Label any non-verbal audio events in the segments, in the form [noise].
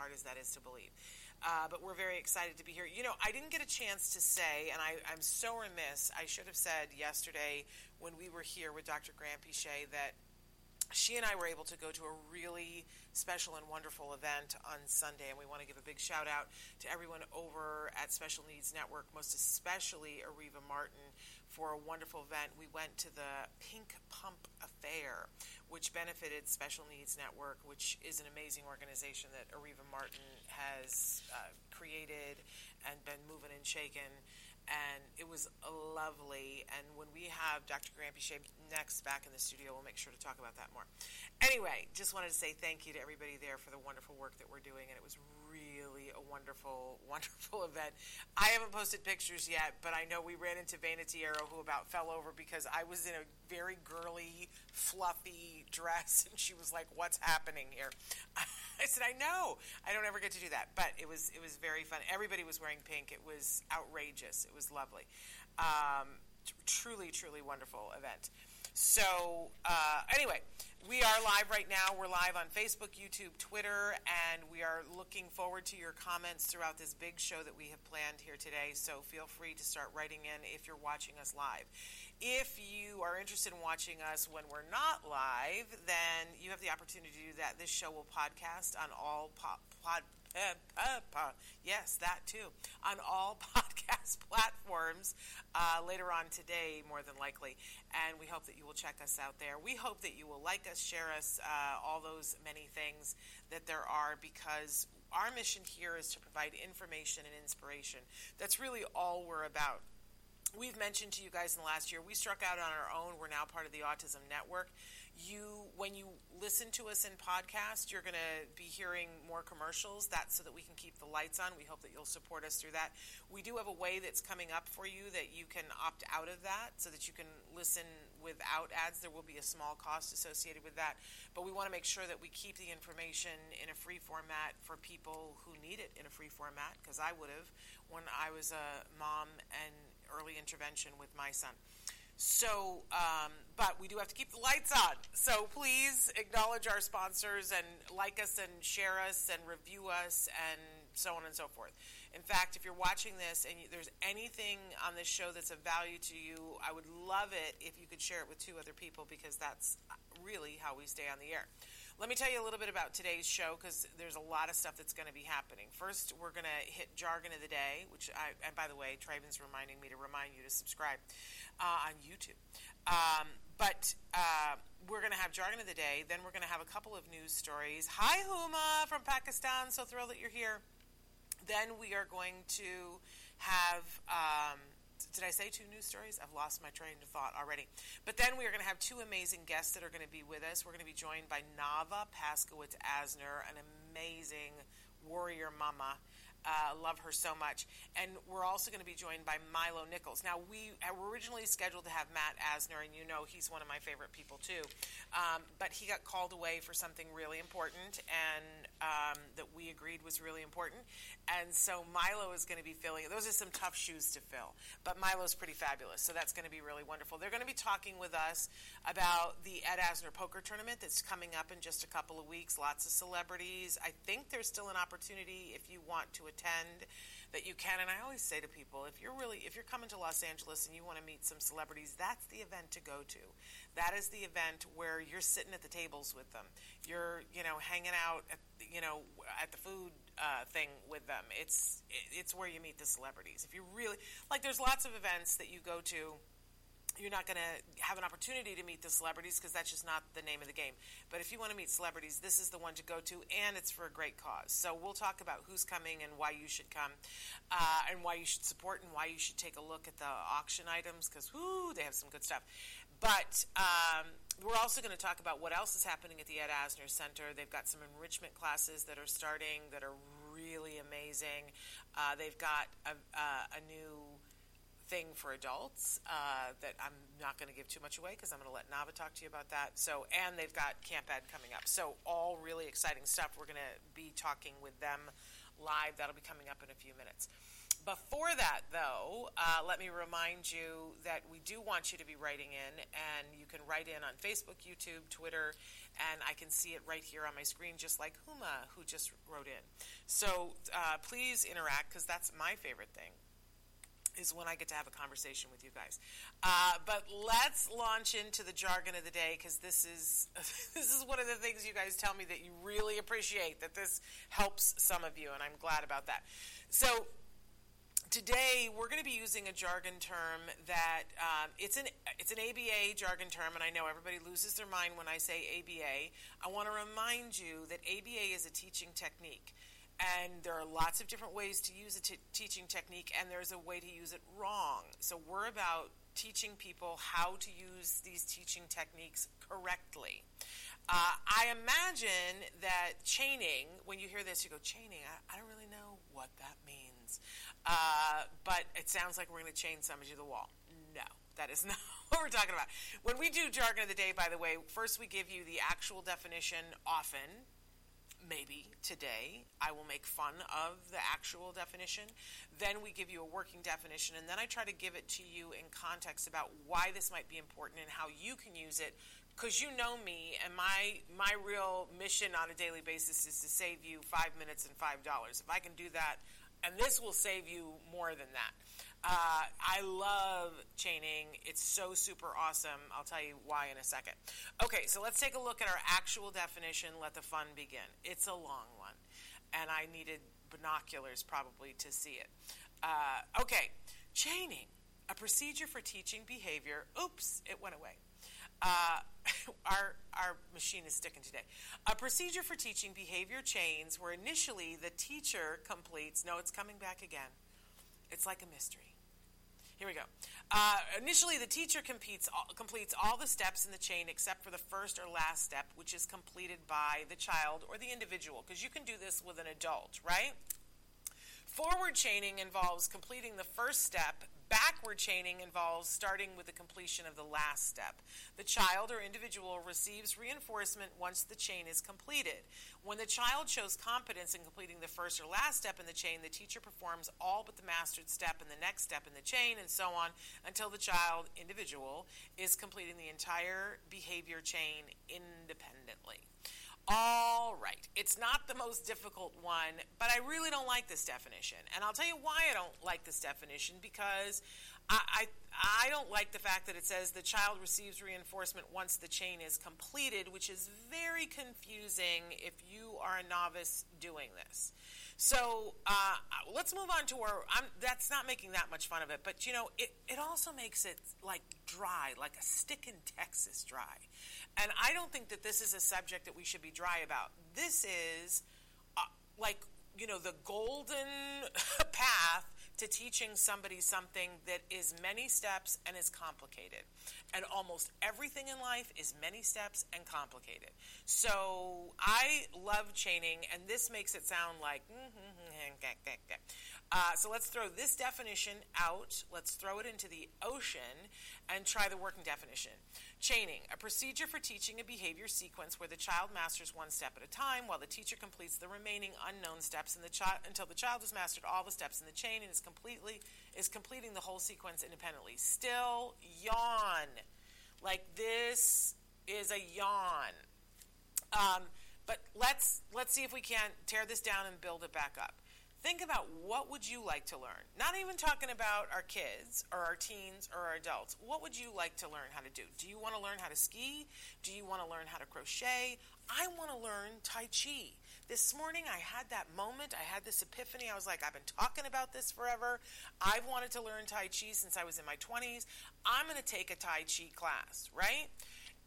Hard as that is to believe. Uh, but we're very excited to be here. You know, I didn't get a chance to say, and I, I'm so remiss, I should have said yesterday when we were here with Dr. Grant Pichet that she and I were able to go to a really special and wonderful event on Sunday, and we want to give a big shout out to everyone over at Special Needs Network, most especially Areva Martin, for a wonderful event. We went to the Pink Pump Affair, which benefited Special Needs Network, which is an amazing organization that Areva Martin has uh, created and been moving and shaking and it was lovely. And when we have Dr. Grant Pichet next back in the studio, we'll make sure to talk about that more. Anyway, just wanted to say thank you to everybody there for the wonderful work that we're doing, and it was really a wonderful, [laughs] wonderful event. I haven't posted pictures yet, but I know we ran into Vanity Arrow, who about fell over because I was in a very girly, fluffy dress, [laughs] and she was like, "What's happening here?" [laughs] I said, "I know. I don't ever get to do that, but it was it was very fun. Everybody was wearing pink. It was outrageous. It was lovely. Um, t- truly, truly wonderful event." So, uh, anyway, we are live right now. We're live on Facebook, YouTube, Twitter, and we are looking forward to your comments throughout this big show that we have planned here today. So, feel free to start writing in if you're watching us live. If you are interested in watching us when we're not live, then you have the opportunity to do that. This show will podcast on all pod, pod uh, uh, uh, yes, that too. On all [laughs] podcast [laughs] platforms uh, later on today, more than likely. And we hope that you will check us out there. We hope that you will like us, share us, uh, all those many things that there are because our mission here is to provide information and inspiration. That's really all we're about. We've mentioned to you guys in the last year, we struck out on our own. We're now part of the Autism Network you when you listen to us in podcast you're going to be hearing more commercials that's so that we can keep the lights on. We hope that you'll support us through that. We do have a way that's coming up for you that you can opt out of that so that you can listen without ads. There will be a small cost associated with that but we want to make sure that we keep the information in a free format for people who need it in a free format because i would have when i was a mom and early intervention with my son so, um, but we do have to keep the lights on. So please acknowledge our sponsors and like us and share us and review us and so on and so forth. In fact, if you're watching this and there's anything on this show that's of value to you, I would love it if you could share it with two other people because that's really how we stay on the air. Let me tell you a little bit about today's show because there's a lot of stuff that's going to be happening. First, we're going to hit jargon of the day, which I, and by the way, Traven's reminding me to remind you to subscribe uh, on YouTube. Um, but uh, we're going to have jargon of the day. Then we're going to have a couple of news stories. Hi, Huma from Pakistan. So thrilled that you're here. Then we are going to have. Um, did I say two news stories? I've lost my train of thought already. But then we are going to have two amazing guests that are going to be with us. We're going to be joined by Navah Paskowitz Asner, an amazing warrior mama uh, love her so much. And we're also going to be joined by Milo Nichols. Now, we were originally scheduled to have Matt Asner, and you know he's one of my favorite people too. Um, but he got called away for something really important, and um, that we agreed was really important. And so Milo is going to be filling. Those are some tough shoes to fill, but Milo's pretty fabulous. So that's going to be really wonderful. They're going to be talking with us about the Ed Asner Poker Tournament that's coming up in just a couple of weeks. Lots of celebrities. I think there's still an opportunity if you want to attend that you can. And I always say to people, if you're really if you're coming to Los Angeles and you want to meet some celebrities, that's the event to go to. That is the event where you're sitting at the tables with them. You're you know hanging out at you know at the food uh, thing with them. It's it's where you meet the celebrities. If you really like, there's lots of events that you go to you're not going to have an opportunity to meet the celebrities because that's just not the name of the game. But if you want to meet celebrities, this is the one to go to, and it's for a great cause. So we'll talk about who's coming and why you should come, uh, and why you should support, and why you should take a look at the auction items because whoo, they have some good stuff. But um, we're also going to talk about what else is happening at the Ed Asner Center. They've got some enrichment classes that are starting that are really amazing. Uh, they've got a, uh, a new thing for adults uh, that I'm not going to give too much away because I'm going to let Navah talk to you about that. So, and they've got Camp Ed coming up. So, all really exciting stuff. We're going to be talking with them live. That'll be coming up in a few minutes. Before that, though, uh, let me remind you that we do want you to be writing in, and you can write in on Facebook, YouTube, Twitter, and I can see it right here on my screen, just like Huma, who just wrote in. So uh, please interact, because that's my favorite thing is when I get to have a conversation with you guys. Uh, but let's launch into the jargon of the day because this is [laughs] this is one of the things you guys tell me that you really appreciate. That this helps some of you, and I'm glad about that. So. Today we're going to be using a jargon term that um, it's an it's an ABA jargon term, and I know everybody loses their mind when I say ABA. I want to remind you that ABA is a teaching technique and there are lots of different ways to use a t- teaching technique and there's a way to use it wrong so we're about teaching people how to use these teaching techniques correctly uh, i imagine that chaining when you hear this you go chaining i, I don't really know what that means uh, but it sounds like we're going to chain somebody to the wall no that is [laughs] not what we're talking about when we do jargon of the day by the way first we give you the actual definition often maybe today I will make fun of the actual definition. Then we give you a working definition, and then I try to give it to you in context about why this might be important and how you can use it. Because you know me, and my my real mission on a daily basis is to save you five minutes and five dollars. If I can do that, and this will save you more than that. Uh, I love chaining. It's so super awesome. I'll tell you why in a second. Okay, so let's take a look at our actual definition. Let the fun begin. It's a long one, and I needed binoculars probably to see it. Uh, okay, chaining, a procedure for teaching behavior. Oops, it went away. Uh, [laughs] our our machine is sticking today. A procedure for teaching behavior chains where initially the teacher completes. No, it's coming back again. It's like a mystery. Here we go. Uh, initially, the teacher competes, completes all the steps in the chain except for the first or last step, which is completed by the child or the individual, because you can do this with an adult, right? Forward chaining involves completing the first step Backward chaining involves starting with the completion of the last step. The child or individual receives reinforcement once the chain is completed. When the child shows competence in completing the first or last step in the chain, the teacher performs all but the mastered step and the next step in the chain, and so on until the child, individual, is completing the entire behavior chain independently. All right. It's not the most difficult one, but I really don't like this definition. And I'll tell you why I don't like this definition because I, I, I, don't like the fact that it says the child receives reinforcement once the chain is completed, which is very confusing if you are a novice doing this. So uh, let's move on to where I'm, that's not making that much fun of it, but you know, it, it also makes it like dry, like a stick in Texas dry. And I don't think that this is a subject that we should be dry about. This is uh, like, you know, the golden [laughs] path to teaching somebody something that is many steps and is complicated. And almost everything in life is many steps and complicated. So I love chaining, and this makes it sound like. Mm, mm, mm, uh, so let's throw this definition out. Let's throw it into the ocean and try the working definition. Chaining, a procedure for teaching a behavior sequence where the child masters one step at a time while the teacher completes the remaining unknown steps the chi- until the child has mastered all the steps in the chain and is completely is completing the whole sequence independently. Still yawn. Like this is a yawn. Um, but let's let's see if we can tear this down and build it back up think about what would you like to learn not even talking about our kids or our teens or our adults what would you like to learn how to do do you want to learn how to ski do you want to learn how to crochet i want to learn tai chi This morning I had that moment, I had this epiphany. I was like, I've been talking about this forever. I've wanted to learn Tai Chi since I was in my 20s. I'm going to take a Tai Chi class, right?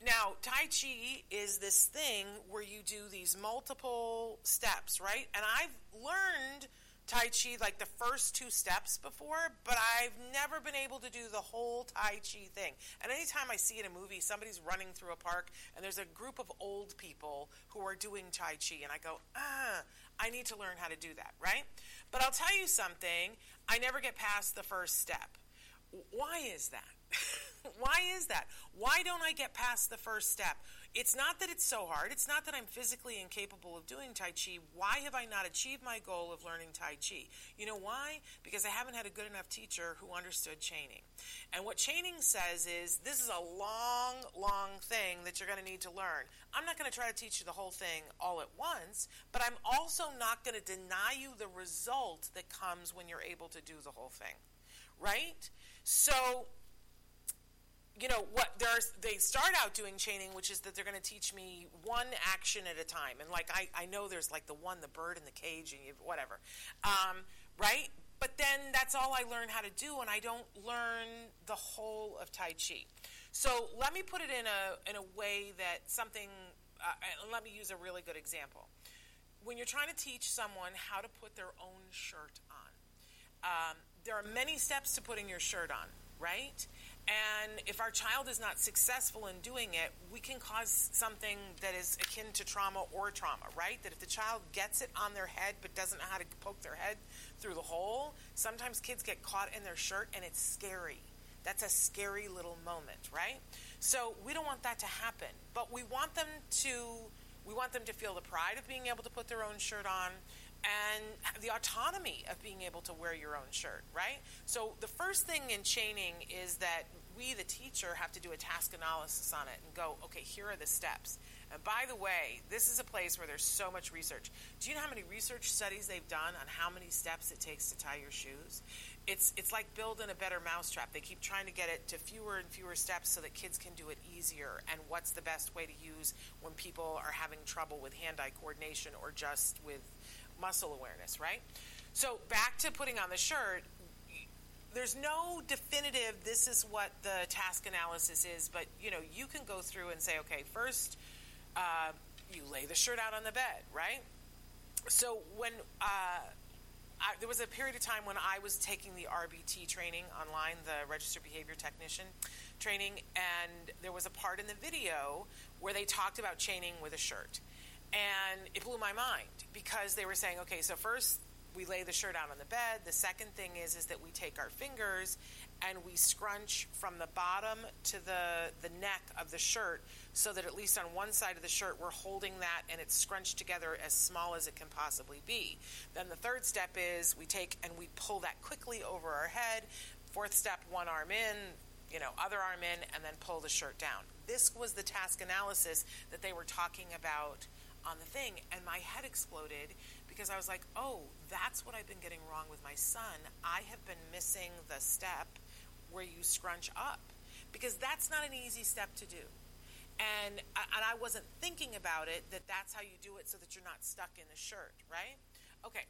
Now, Tai Chi is this thing where you do these multiple steps, right? And I've learned Tai Chi like the first two steps before, but I've never been able to do the whole Tai Chi thing. And anytime I see in a movie somebody's running through a park and there's a group of old people who are doing Tai Chi, and I go, ah, I need to learn how to do that, right? But I'll tell you something, I never get past the first step. Why is that? [laughs] Why is that? Why don't I get past the first step? It's not that it's so hard. It's not that I'm physically incapable of doing Tai Chi. Why have I not achieved my goal of learning Tai Chi? You know why? Because I haven't had a good enough teacher who understood chaining. And what chaining says is this is a long, long thing that you're going to need to learn. I'm not going to try to teach you the whole thing all at once, but I'm also not going to deny you the result that comes when you're able to do the whole thing. Right? So you know what there's they start out doing chaining which is that they're going to teach me one action at a time. And like i, I know there's like the one the bird in the cage and you, whatever. Um, right? But then that's all i learn how to do and i don't learn the whole of tai chi. So let me put it in a in a way that something uh, let me use a really good example. When you're trying to teach someone how to put their own shirt on um, there are many steps to putting your shirt on right and if our child is not successful in doing it, we can cause something that is akin to trauma or trauma, right? That if the child gets it on their head but doesn't know how to poke their head through the hole, sometimes kids get caught in their shirt and it's scary. That's a scary little moment, right? So we don't want that to happen, but we want them to we want them to feel the pride of being able to put their own shirt on and the autonomy of being able to wear your own shirt, right? So the first thing in chaining is that we, the teacher, have to do a task analysis on it and go, okay, here are the steps. And by the way, this is a place where there's so much research. Do you know how many research studies they've done on how many steps it takes to tie your shoes? It's it's like building a better mousetrap. They keep trying to get it to fewer and fewer steps so that kids can do it easier. And what's the best way to use when people are having trouble with hand-eye coordination or just with muscle awareness, right? So back to putting on the shirt, there's no definitive this is what the task analysis is, but you know, you can go through and say, okay, first uh, you lay the shirt out on the bed, right? So when uh, I, there was a period of time when I was taking the RBT training online, the registered behavior technician training, and there was a part in the video where they talked about chaining with a shirt. And it blew my mind because they were saying, okay, so first we lay the shirt out on the bed. The second thing is is that we take our fingers and we scrunch from the bottom to the the neck of the shirt so that at least on one side of the shirt we're holding that and it's scrunched together as small as it can possibly be. Then the third step is we take and we pull that quickly over our head. Fourth step, one arm in, you know, other arm in and then pull the shirt down. This was the task analysis that they were talking about on the thing, and my head exploded because I was like, oh, that's what I've been getting wrong with my son. I have been missing the step where you scrunch up because that's not an easy step to do. And, and I wasn't thinking about it that that's how you do it so that you're not stuck in the shirt, right? Okay.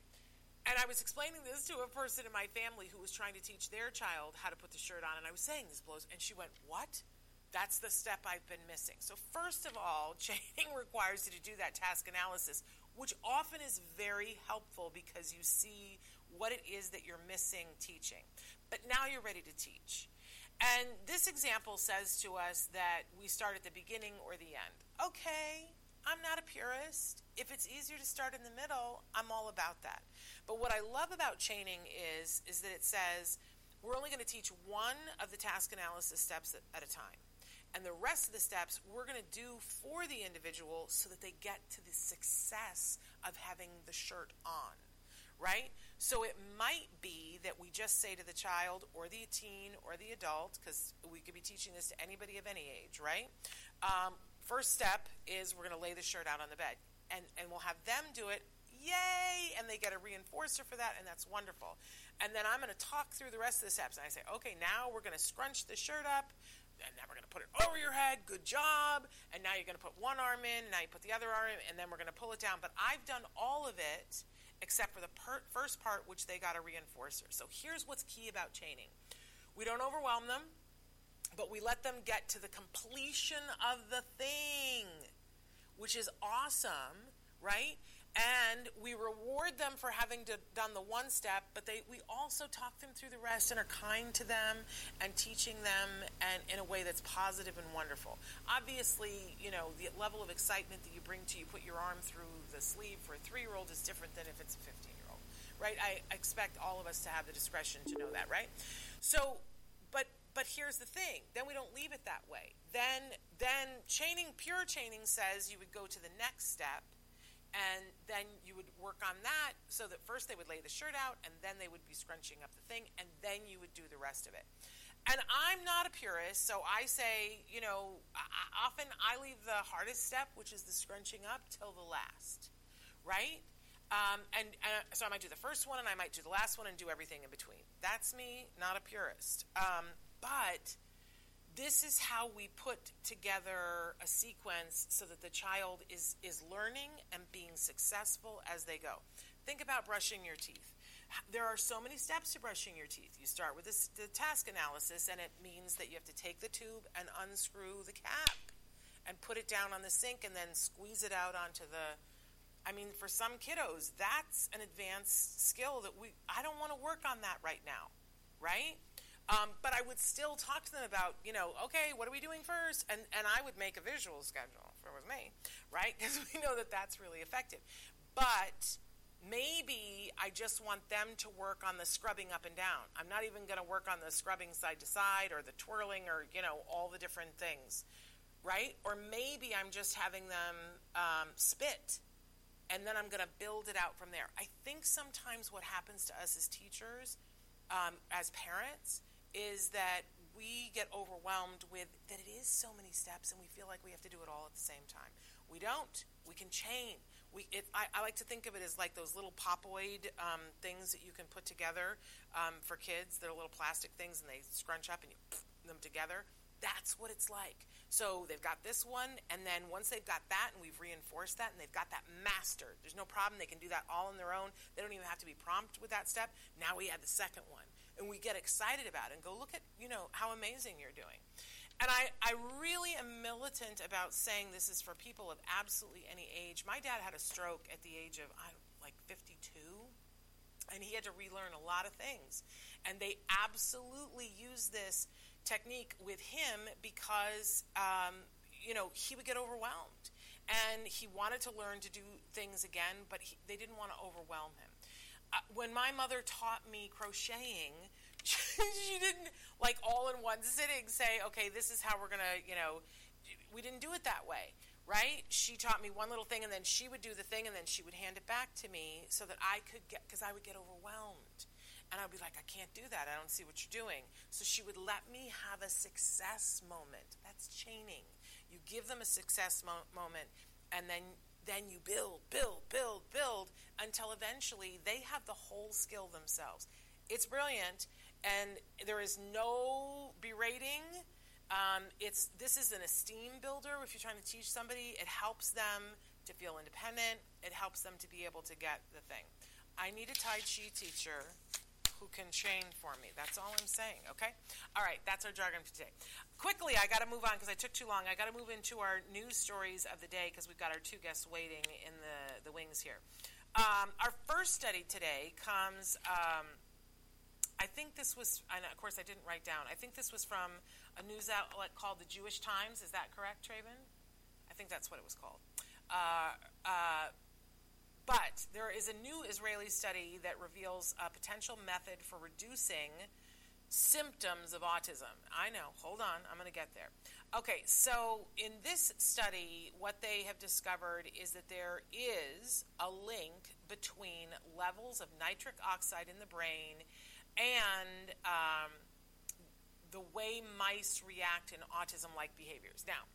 And I was explaining this to a person in my family who was trying to teach their child how to put the shirt on, and I was saying this blows, and she went, What? That's the step I've been missing. So, first of all, [laughs] chaining requires you to do that task analysis, which often is very helpful because you see what it is that you're missing teaching. But now you're ready to teach. And this example says to us that we start at the beginning or the end. Okay, I'm not a purist. If it's easier to start in the middle, I'm all about that. But what I love about chaining is is that it says we're only going to teach one of the task analysis steps at, at a time. And the rest of the steps we're going to do for the individual so that they get to the success of having the shirt on, right? So it might be that we just say to the child or the teen or the adult, because we could be teaching this to anybody of any age, right? Um, first step is we're going to lay the shirt out on the bed. And, and we'll have them do it yay and they get a reinforcer for that and that's wonderful and then i'm going to talk through the rest of the steps and i say okay now we're going to scrunch the shirt up and now we're going to put it over your head. Good job. And now you're going to put one arm in, and now you put the other arm in, and then we're going to pull it down. But I've done all of it except for the per- first part, which they got a reinforcer. So here's what's key about chaining we don't overwhelm them, but we let them get to the completion of the thing, which is awesome, right? And we reward them for having to, done the one step but they we also talk them through the rest and are kind to them and teaching them and in a way that's positive and wonderful. Obviously you know the level of excitement that you bring to you put your arm through the sleeve for a three-year-old is different than if it's a 15-year-old right? I expect all of us to have the discretion to know that right? So but but here's the thing. Then we don't leave it that way. Then then chaining pure chaining says you would go to the next step and then you would work on that so that first they would lay the shirt out and then they would be scrunching up the thing and then you would do the rest of it. And i'm not a purist so i say you know I, often i leave the hardest step which is the scrunching up till the last right? Um, and, and, so i might do the first one and i might do the last one and do everything in between. That's me not a purist. Um, but this is how we put together a sequence so that the child is, is learning and being successful as they go. Think about brushing your teeth. There are so many steps to brushing your teeth. You start with this, the task analysis, and it means that you have to take the tube and unscrew the cap and put it down on the sink and then squeeze it out onto the. I mean, for some kiddos, that's an advanced skill that we. I don't want to work on that right now, right? Um, but I would still talk to them about, you know, okay, what are we doing first? And, and I would make a visual schedule if it was me, right? [laughs] Because we know that that's really effective. But maybe I just want them to work on the scrubbing up and down. I'm not even going to work on the scrubbing side to side or the twirling or, you know, all the different things, right? Or maybe I'm just having them um, spit and then I'm going to build it out from there. I think sometimes what happens to us as teachers, um, as parents, is that we get overwhelmed with that it is so many steps and we feel like we have to do it all at the same time. We don't. We can chain. We, it, I, I, like to think of it as like those little popoid um, things that you can put together um, for kids. They're little plastic things and they scrunch up and you put them together. That's what it's like. So they've got this one, and then once they've got that, and we've reinforced that, and they've got that mastered, there's no problem. They can do that all on their own. They don't even have to be prompted with that step. Now we add the second one and we get excited about it and go look at you know how amazing you're doing. And I, I really am militant about saying this is for people of absolutely any age. My dad had a stroke at the age of I like 52 and he had to relearn a lot of things. And they absolutely use this technique with him because um, you know he would get overwhelmed. And he wanted to learn to do things again but he, they didn't want to overwhelm him when my mother taught me crocheting, [laughs] she didn't like all in one sitting say, okay, this is how we're gonna, you know, we didn't do it that way, right? She taught me one little thing, and then she would do the thing, and then she would hand it back to me so that I could get, because I would get overwhelmed. And I'd be like, I can't do that. I don't see what you're doing. So she would let me have a success moment. That's chaining. You give them a success mo- moment, and then then you build, build, build, build until eventually they have the whole skill themselves. It's brilliant, and there is no berating. Um, it's this is an esteem builder. If you're trying to teach somebody, it helps them to feel independent. It helps them to be able to get the thing. I need a Tai Chi teacher who can chain for me. That's all I'm saying, okay? All right, that's our jargon for today. Quickly, I got to move on because I took too long. I got to move into our news stories of the day because we've got our two guests waiting in the, the wings here. Um, our first study today comes, um, I think this was, and of course I didn't write down, I think this was from a news outlet called the Jewish Times. Is that correct, Traven? I think that's what it was called. Uh, uh, but there is a new Israeli study that reveals a potential method for reducing symptoms of autism. I know, hold on, I'm going to get there. Okay, so in this study, what they have discovered is that there is a link between levels of nitric oxide in the brain and um, the way mice react in autism like behaviors. Now,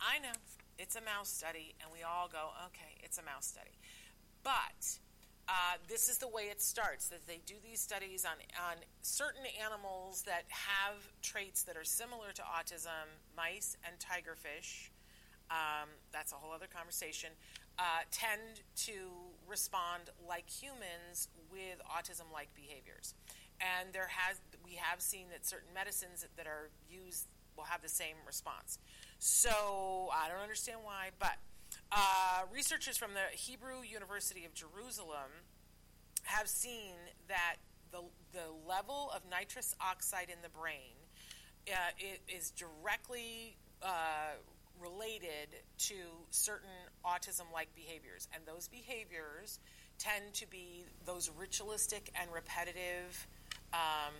I know it's a mouse study, and we all go, okay, it's a mouse study. But uh, this is the way it starts that they do these studies on, on certain animals that have traits that are similar to autism mice and tigerfish um, that's a whole other conversation uh, tend to respond like humans with autism like behaviors. And there has we have seen that certain medicines that are used will have the same response. So i don't understand why but uh, researchers from the Hebrew University of Jerusalem have seen that the, the level of nitrous oxide in the brain uh, is directly uh, related to certain autism like behaviors. And those behaviors tend to be those ritualistic and repetitive um,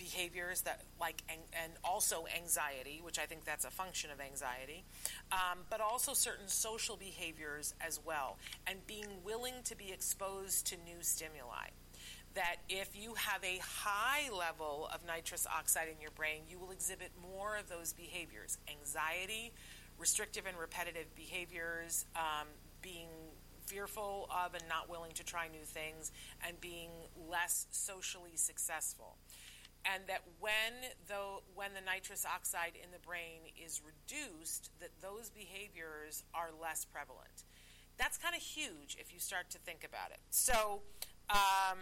behaviors that like and also anxiety which i think that's a function of anxiety um, but also certain social behaviors as well and being willing to be exposed to new stimuli. That if you have a high level of nitrous oxide in your brain you will exhibit more of those behaviors. Anxiety restrictive and repetitive behaviors um, being fearful of and not willing to try new things and being less socially successful and that when though when the nitrous oxide in the brain is reduced that those behaviors are less prevalent. That's kind of huge if you start to think about it. So um,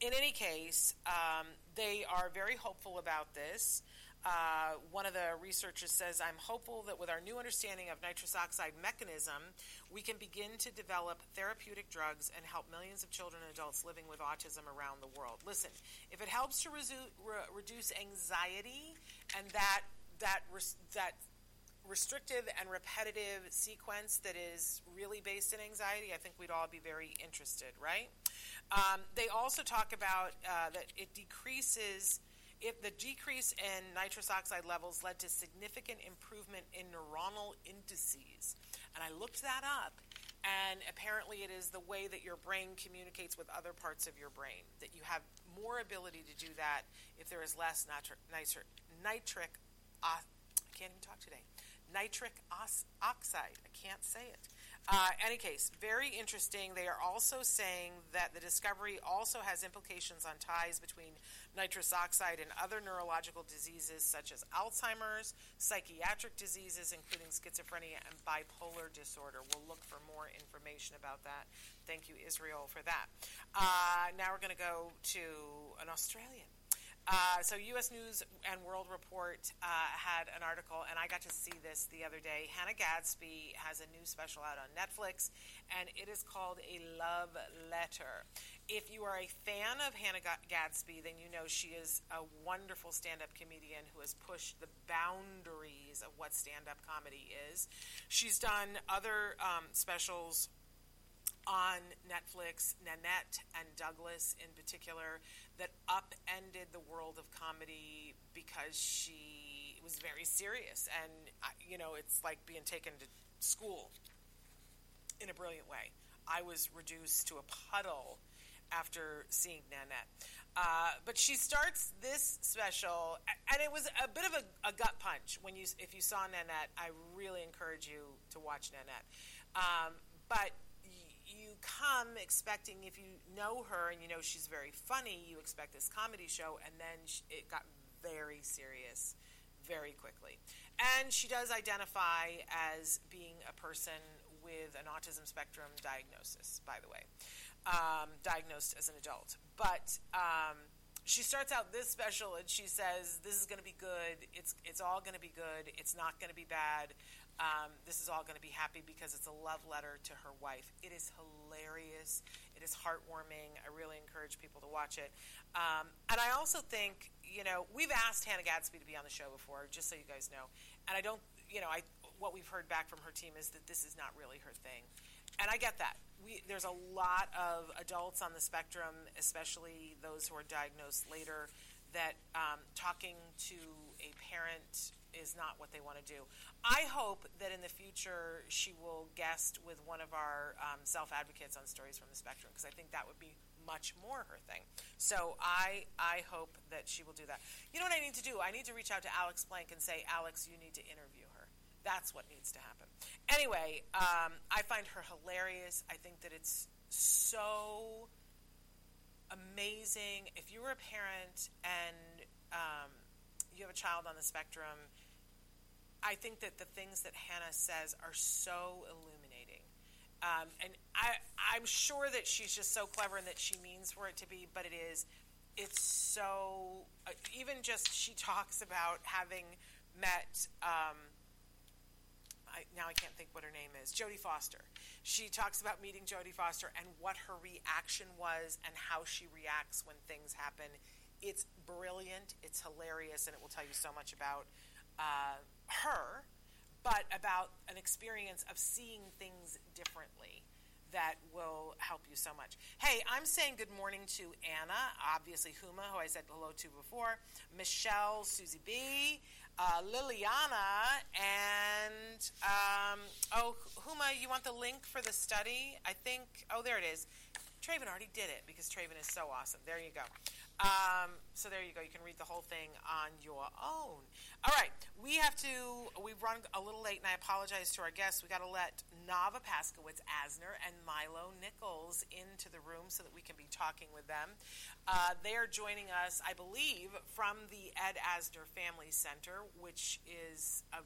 in any case um, they are very hopeful about this uh, one of the researchers says, I'm hopeful that with our new understanding of nitrous oxide mechanism, we can begin to develop therapeutic drugs and help millions of children and adults living with autism around the world. Listen, if it helps to resu- re- reduce anxiety and that, that, res- that restrictive and repetitive sequence that is really based in anxiety, I think we'd all be very interested, right? Um, they also talk about uh, that it decreases if the decrease in nitrous oxide levels led to significant improvement in neuronal indices. And I looked that up, and apparently it is the way that your brain communicates with other parts of your brain, that you have more ability to do that if there is less nitric, nitric, nitric uh, I can't even talk today, nitric os- oxide. I can't say it. Uh, any case, very interesting. They are also saying that the discovery also has implications on ties between nitrous oxide and other neurological diseases such as Alzheimer's, psychiatric diseases, including schizophrenia and bipolar disorder. We'll look for more information about that. Thank you, Israel, for that. Uh, now we're going to go to an Australian. Uh, so, U.S. News and World Report uh, had an article, and I got to see this the other day. Hannah Gadsby has a new special out on Netflix, and it is called A Love Letter. If you are a fan of Hannah Gadsby, then you know she is a wonderful stand up comedian who has pushed the boundaries of what stand up comedy is. She's done other um, specials on Netflix, Nanette and Douglas in particular, that upended the world of comedy because she was very serious. And, you know, it's like being taken to school in a brilliant way. I was reduced to a puddle after seeing Nanette. Uh, but she starts this special, and it was a bit of a, a, gut punch when you, if you saw Nanette. I really encourage you to watch Nanette. Um, but you come expecting if you know her and you know she's very funny, you expect this comedy show, and then it got very serious very quickly. And she does identify as being a person with an autism spectrum diagnosis, by the way, um, diagnosed as an adult. But um, she starts out this special and she says, "This is going to be good. It's it's all going to be good. It's not going to be bad. Um, this is all going to be happy because it's a love letter to her wife. It is hilarious. It is heartwarming. I really encourage people to watch it. Um, and I also think, you know, we've asked Hannah Gadsby to be on the show before, just so you guys know. And I don't, you know, I what we've heard back from her team is that this is not really her thing. And I get that. We, there's a lot of adults on the spectrum, especially those who are diagnosed later, that um, talking to a parent is not what they want to do. I hope that in the future she will guest with one of our um, self advocates on Stories from the Spectrum because I think that would be much more her thing. So I I hope that she will do that. You know what I need to do? I need to reach out to Alex Blank and say, Alex, you need to interview her. That's what needs to happen. Anyway, um, I find her hilarious. I think that it's so amazing. If you were a parent and um, you have a child on the spectrum, I think that the things that Hannah says are so illuminating. Um, and I, I'm sure that she's just so clever and that she means for it to be, but it is. It's so. Uh, even just she talks about having met. Um, I, now I can't think what her name is. Jodie Foster. She talks about meeting Jodie Foster and what her reaction was and how she reacts when things happen. It's brilliant. It's hilarious, and it will tell you so much about uh, her, but about an experience of seeing things differently that will help you so much. Hey, I'm saying good morning to Anna, obviously Huma, who I said hello to before, Michelle, Susie B, uh, Liliana, and um, oh, Huma, you want the link for the study? I think, oh, there it is. Traven already did it because Traven is so awesome. There you go. Um, so there you go. You can read the whole thing on your own. All right, we have to. We've run a little late, and I apologize to our guests. We got to let Navah Paskowitz Asner and Milo Nichols into the room so that we can be talking with them. Uh, they are joining us, I believe, from the Ed Asner Family Center, which is a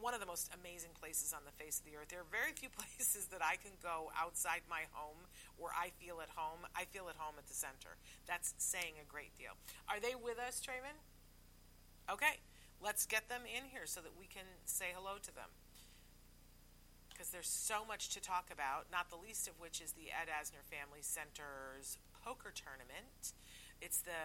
one of the most amazing places on the face of the earth. There are very few [laughs] places that I can go outside my home where I feel at home. I feel at home at the center. That's saying a great deal. Are they with us, Trayvon? Okay, let's get them in here so that we can say hello to them. Because there's so much to talk about, not the least of which is the Ed Asner Family Center's poker tournament. It's the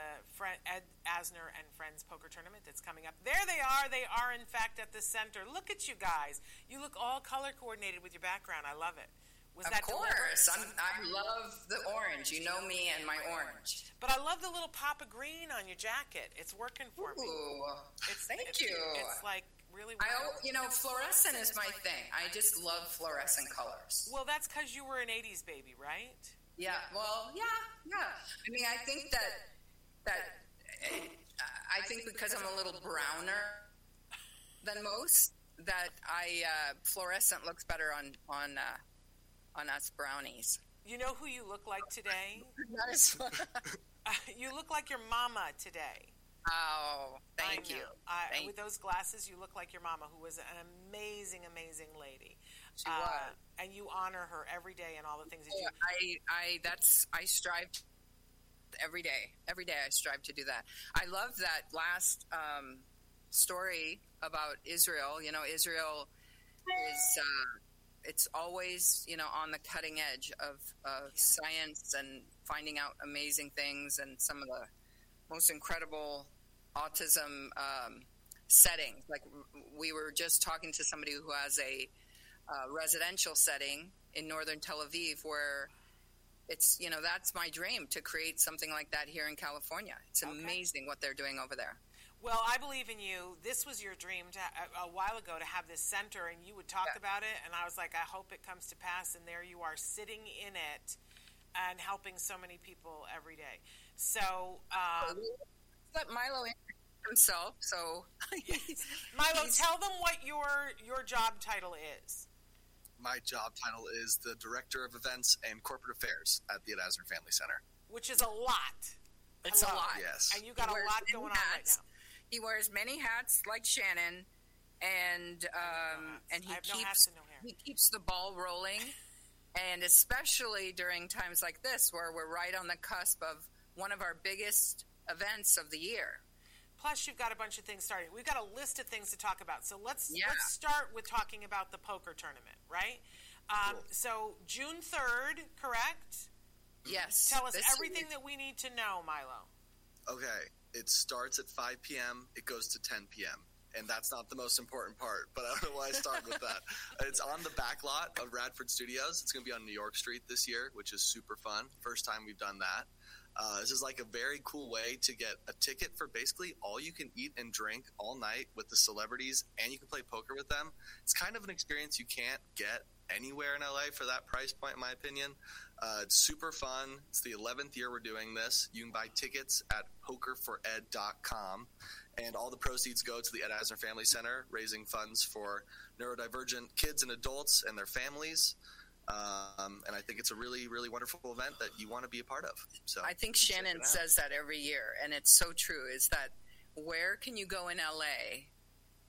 Ed Asner and Friends Poker Tournament that's coming up. There they are. They are, in fact, at the center. Look at you guys. You look all color coordinated with your background. I love it. Was of course, i love the orange. You know me and my orange. But I love the little pop of green on your jacket. It's working for Ooh, me. It's, thank it's, you. It's like really. I, you know, fluorescent is my thing. I just love fluorescent colors. Well, that's because you were an '80s baby, right? Yeah. Well, yeah, yeah. I mean, I think that that I think because I'm a little browner than most, that I uh, fluorescent looks better on on uh, on us brownies. You know who you look like today? [laughs] Uh, [laughs] you look like your mama today. Oh, thank you. Thank with those glasses, you look like your mama, who was an amazing, amazing lady. She uh, was. And you honor her every day and all the things that you. I, I, that's, I strive every day. Every day, I strive to do that. I love that last um, story about Israel. You know, Israel is. Uh, it's always you know on the cutting edge of, of yeah. science and finding out amazing things and some of the most incredible autism um, settings. Like we were just talking to somebody who has a uh, residential setting in northern Tel Aviv where it's you know that's my dream to create something like that here in California. It's okay. amazing what they're doing over there. Well, I believe in you. This was your dream to, a, a, while ago to have this center, and you would talk yeah. about it, and I was like, I hope it comes to pass. And there you are, sitting in it and helping so many people every day. So, um, let Milo himself. So, [laughs] Milo, tell them what your your job title is. My job title is the Director of Events and Corporate Affairs at the Ed Family Center. Which is a lot. It's Hello. a lot. Yes. And you got a lot going hats. on right now. He wears many hats like Shannon, and um, and he keeps no he keeps the ball rolling, [laughs] and especially during times like this where we're right on the cusp of one of our biggest events of the year. Plus, you've got a bunch of things starting. We've got a list of things to talk about. So let's yeah. let's start with talking about the poker tournament, right? Um, cool. So June third, correct? Yes. Tell us everything week. that we need to know, Milo. Okay, it starts at 5 p.m. It goes to 10 p.m. And that's not the most important part, but [laughs] I don't know why I started with that. It's on the back lot of Radford Studios. It's going to be on New York Street this year, which is super fun. First time we've done that. Uh, this is like a very cool way to get a ticket for basically all you can eat and drink all night with the celebrities, and you can play poker with them. It's kind of an experience you can't get anywhere in LA for that price point, in my opinion. Uh, it's super fun. It's the 11th year we're doing this. You can buy tickets at pokerfored.com, and all the proceeds go to the Ed Asner Family Center, raising funds for neurodivergent kids and adults and their families. Um, and I think it's a really, really wonderful event that you want to be a part of. So I think Shannon says that every year, and it's so true. Is that where can you go in LA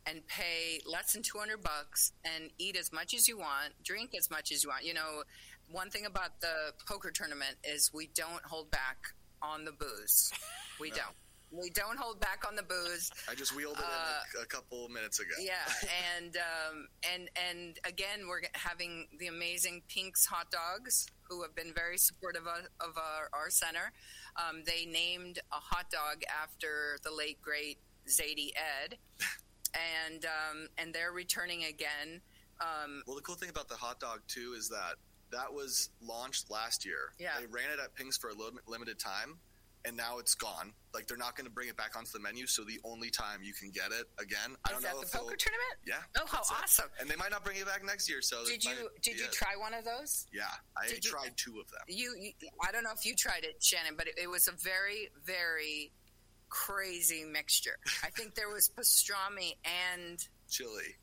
and pay less than two hundred bucks and eat as much as you want, drink as much as you want? You know, one thing about the poker tournament is we don't hold back on the booze. We No. don't. We don't hold back on the booze. I just wheeled it in a, a couple minutes ago. Uh, Yeah, and um, and and again, we're having the amazing Pink's hot dogs, who have been very supportive of, of our, our center. Um, they named a hot dog after the late great Zadie Ed, and um, and they're returning again. Um, Well, the cool thing about the hot dog too is that that was launched last year. Yeah. They ran it at Pink's for a limited time, and now it's gone. Like they're not going to bring it back onto the menu, so the only time you can get it again. I don't that know the if poker tournament? Yeah. Oh, how that's it. awesome! And they might not bring it back next year. So Did you did you it. try one of those? Yeah, I Did you- tried two of them. You, you, I don't know if you tried it, Shannon, but it, it was a very, very crazy mixture. I think there was pastrami and Chili.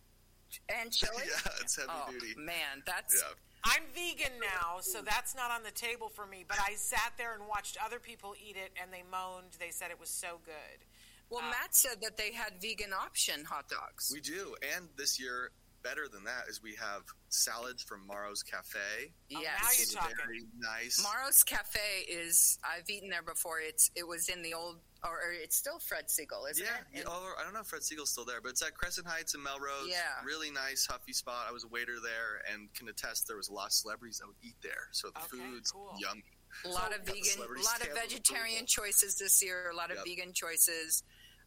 and chili. [laughs] yeah, it's heavy oh duty. man, that's Yeah. I'm vegan now, so that's not on the table for me. But I sat there and watched other people eat it, and they moaned. They said it was so good. well. Uh, Matt said that they had vegan option hot dogs. We do, and this year, better than that is we have salads from Mauro's Cafe. Oh, yes, now you're talking. Very nice. Mauro's Cafe is. I've eaten there before. It's. It was in the old, or, or it's still Fred Segal, isn't yeah, it? yeah, oh, I don't know if Fred Segal's still there, but it's at Crescent Heights in Melrose. Yeah. really nice, huffy spot. I was a waiter there and can attest there was a lot of celebrities that would eat there, so the Okay, food's cool. yummy. a lot So- of vegan, a lot of vegetarian approval. choices this year. A lot of Yep. vegan choices.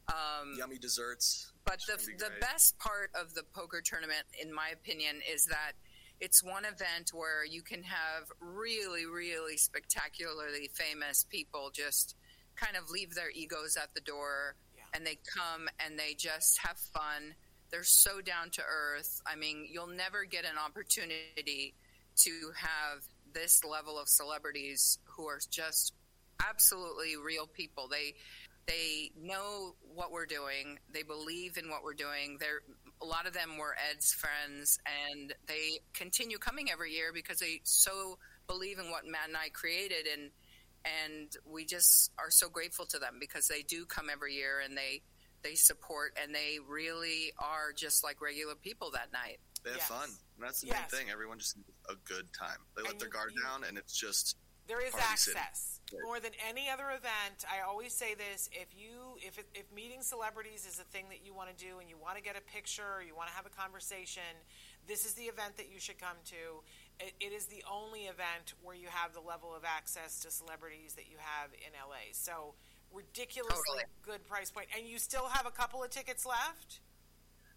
Um, Yummy desserts. But the be the great. best part of the poker tournament, in my opinion, is that it's one event where you can have really, really spectacularly famous people just kind of leave their egos at the door Yeah. and they come and they just have fun. They're so down to earth. I mean, you'll never get an opportunity to have this level of celebrities who are just absolutely real people. They they know what we're doing. They believe in what we're doing. They're a lot of them were Ed's friends, and they continue coming every year because they so believe in what Matt and I created, and and we just are so grateful to them because they do come every year and they they support and they really are just like regular people that night. They have Yes. fun. And that's the Yes. main thing. Everyone just needs a good time. They let And their you- guard you- down, and it's just There is Party City. access more than any other event. I always say this: if you if if meeting celebrities is a thing that you want to do and you want to get a picture, or you want to have a conversation, this is the event that you should come to. It, it is the only event where you have the level of access to celebrities that you have in LA. So ridiculously Totally. good price point, and you still have a couple of tickets left.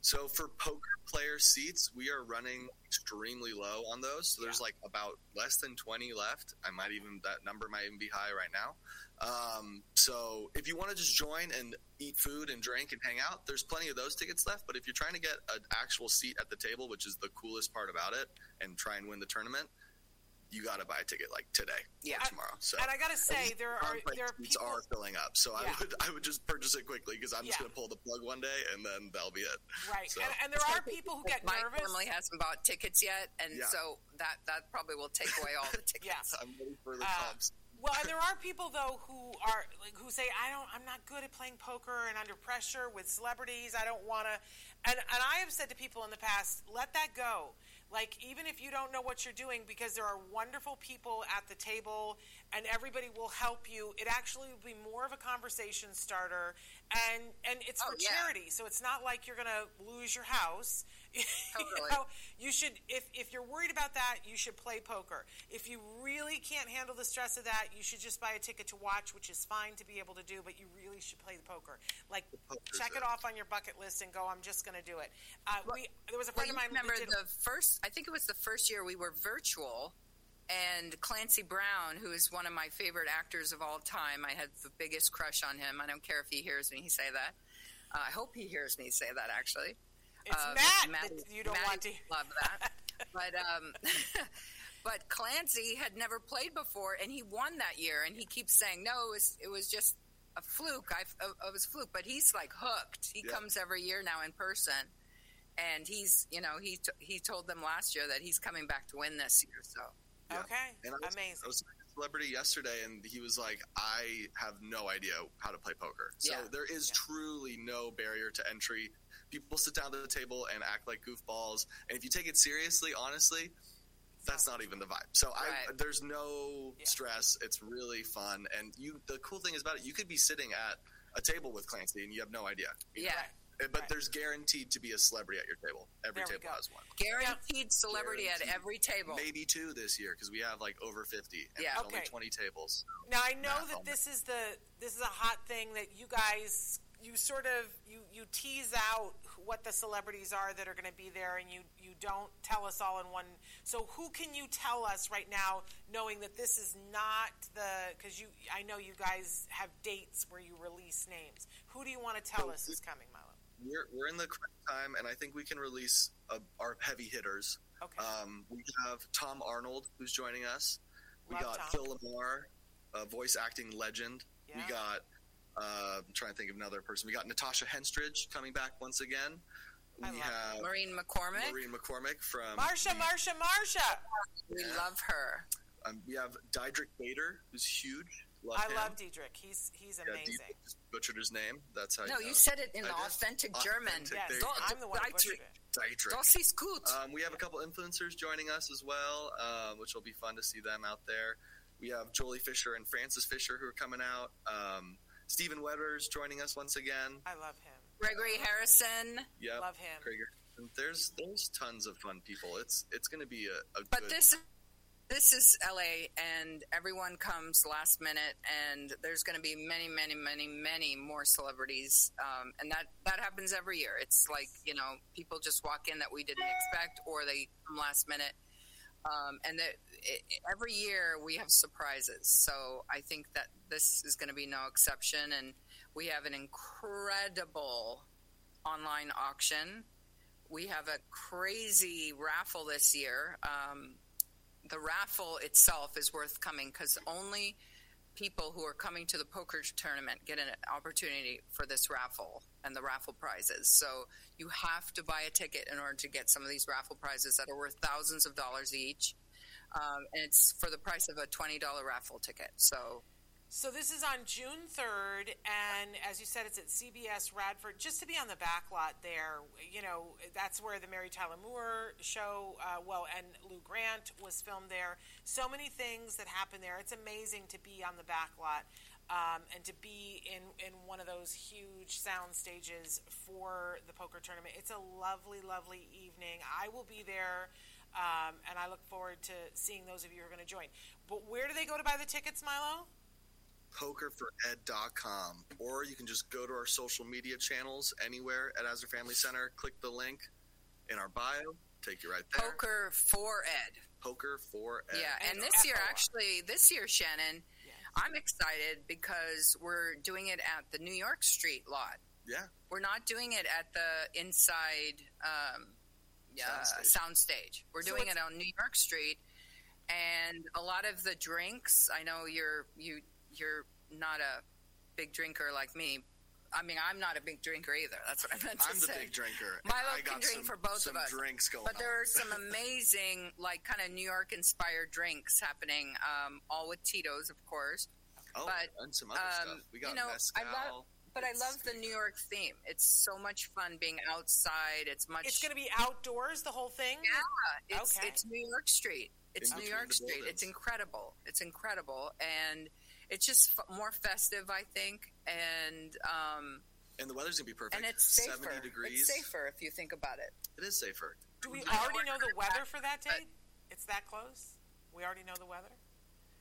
So for poker player seats, we are running extremely low on those. So there's Yeah. like about less than 20 left. I might even that number might even be high right now. Um, so if you want to just join and eat food and drink and hang out, there's plenty of those tickets left. But if you're trying to get an actual seat at the table, which is the coolest part about it, and try and win the tournament, you got to buy a ticket like today Yeah. or tomorrow. So And I got to say, there are there are people. are filling up. So Yeah. I would I would just purchase it quickly because I'm just going to pull the plug one day and then that'll be it. Right, So- and, and there are people who get My nervous. family hasn't bought tickets yet, and Yeah. so that that probably will take away all the [laughs] tickets. Yeah. I'm ready for the Uh, comps. Well, and there are people though who are like who say, "I don't, I'm not good at playing poker and under pressure with celebrities. I don't want to." And and I have said to people in the past, let that go. Like even if you don't know what you're doing, because there are wonderful people at the table, and everybody will help you. It actually will be more of a conversation starter, and and it's Oh, for yeah. charity, so it's not like you're going to lose your house. Totally. [laughs] you know, you should if if you're worried about that, you should play poker. If you really can't handle the stress of that, you should just buy a ticket to watch, which is fine to be able to do, but you really should play the poker. Like poker's check it off on your bucket list and go. I'm just going to do it. Uh, we there was a friend you of mine. remember did, the first? I think it was the first year we were virtual, and Clancy Brown, who is one of my favorite actors of all time, I had the biggest crush on him. I don't care if he hears me say that. Uh, I hope he hears me say that. Actually, it's Uh, Matt Maddie- that you don't Maddie want to. love that. but um, [laughs] but Clancy had never played before, and he won that year. And he keeps saying, "No, it was it was just a fluke. I it was a fluke." But he's like hooked. He Yeah. comes every year now in person, and he's you know he t- he told them last year that he's coming back to win this year. So Yeah. Okay, And I was, amazing. I was talking a celebrity yesterday, and he was like, "I have no idea how to play poker." So Yeah. there is Yeah. truly no barrier to entry. People sit down at the table and act like goofballs, and if you take it seriously, honestly, that's not even the vibe. So I, there's no Yeah. stress. It's really fun, and you. The cool thing is about it, you could be sitting at a table with Clancy, and you have no idea. yeah, Right. But Right. there's guaranteed to be a celebrity at your table. Every There table has one. guaranteed celebrity at every table. Maybe two this year because we have like over 50 and Yeah. there's Okay. only 20 tables. Now I know Math that this is the this is a hot thing that you guys you sort of you you tease out what the celebrities are that are going to be there and you you don't tell us all in one so who can you tell us right now knowing that this is not the because you i know you guys have dates where you release names who do you want to tell us is coming milo We're, we're in the correct time, and I think we can release uh, our heavy hitters. okay Um, we have Tom Arnold, who's joining us. We Love got Tom. Phil LaMarr, a voice acting legend. We got, uh, I'm trying to think of another person. We got Natasha Henstridge coming back once again. We I love have Maureen McCormick, Maureen McCormick from. marsha marsha marsha we Yeah. love her. Um, we have Diedrich Bader, who's huge. Love i him. love diedrich he's he's Yeah, amazing Diedrich just butchered his name. That's how No, you, you know. said it in I authentic Authentic, German. yes there you Do- go. i'm the one who butchered Diedrich. it Diedrich. Das ist gut. Um, we have a couple influencers joining us as well, um, which will be fun to see them out there. We have Joely Fisher and Frances Fisher who are coming out. Um, Steven Weber's joining us once again. i love him Gregory Harrison. Yeah, love him Krieger. There's there's tons of fun people. It's it's going to be a, a But good. this this is LA, and everyone comes last minute, and there's going to be many, many, many, many more celebrities, um, and that that happens every year. It's like you know, people just walk in that we didn't expect, or they come last minute. Um, and that it, every year we have surprises. So I think that this is going to be no exception. And we have an incredible online auction. We have a crazy raffle this year. Um, the raffle itself is worth coming because only people who are coming to the poker tournament get an opportunity for this raffle and the raffle prizes. So you have to buy a ticket in order to get some of these raffle prizes that are worth thousands of dollars each. Um, and it's for the price of a $20 raffle ticket. So So this is on June 3rd, and as you said, it's at CBS Radford. Just to be on the back lot there, you know, that's where the Mary Tyler Moore show, uh, well, and Lou Grant was filmed there. So many things that happen there. It's amazing to be on the back lot um, and to be in, in one of those huge sound stages for the poker tournament. It's a lovely, lovely evening. I will be there. Um, and I look forward to seeing those of you who are going to join. But where do they go to buy the tickets, Milo? pokerfored.com or you can just go to our social media channels anywhere at Asner Family Center click the link in our bio take you right there poker for Ed. poker for Ed. Yeah, and And this year, actually, this year, Shannon, Yes. I'm excited because we're doing it at the New York Street lot. yeah We're not doing it at the inside um, uh, Soundstage. soundstage. We're So doing it on New York Street, and a lot of the drinks. I know you're you you're not a big drinker like me. I mean, I'm not a big drinker either. That's what I meant to say. I'm the big drinker Milo I can got drink some, for both some of us. drinks going But there are some [laughs] amazing, like, kind of New York inspired drinks happening, um, all with Tito's, of course. oh but, and some other um, stuff we got you know, mezcal I love- But I love the New York theme. It's so much fun being outside. It's much. It's going to be outdoors, the whole thing? yeah, it's, Okay. it's New York Street. It's In New York Street. buildings. It's incredible. It's incredible, and it's just f- more festive, I think, and um, and the weather's gonna be perfect and it's safer. 70 degrees It's safer if you think about it. it is safer Do we You already know the weather for that date? It's that close? We already know the weather?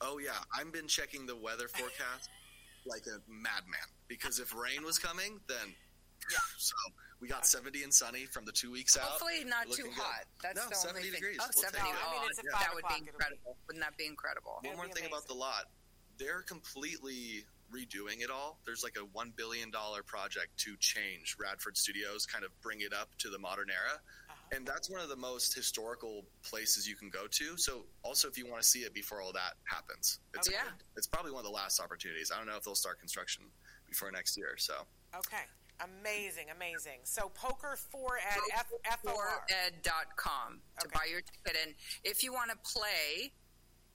oh yeah I've been checking the weather forecast [laughs] like a madman because if rain was coming then [laughs] Yeah. [laughs] so we got 70 and sunny from the two weeks out Hopefully, not too looking good. hot. That's No, the 70 only thing. degrees. Oh, We'll 70. take it. I mean, Oh, it's at that would be it'll be- incredible. Wouldn't that be incredible? One It'd more thing about the lot. They're completely redoing it all. There's like a $1 billion project to change Radford Studios, kind of bring it up to the modern era. Uh-huh. And that's one of the most historical places you can go to. So, also, if you want to see it before all that happens, it's, Oh, yeah. it's probably one of the last opportunities. I don't know if they'll start construction before next year. So, Okay. Amazing, amazing. So poker for ed, F, F-O-R. ed.com to Okay. buy your ticket. And if you want to play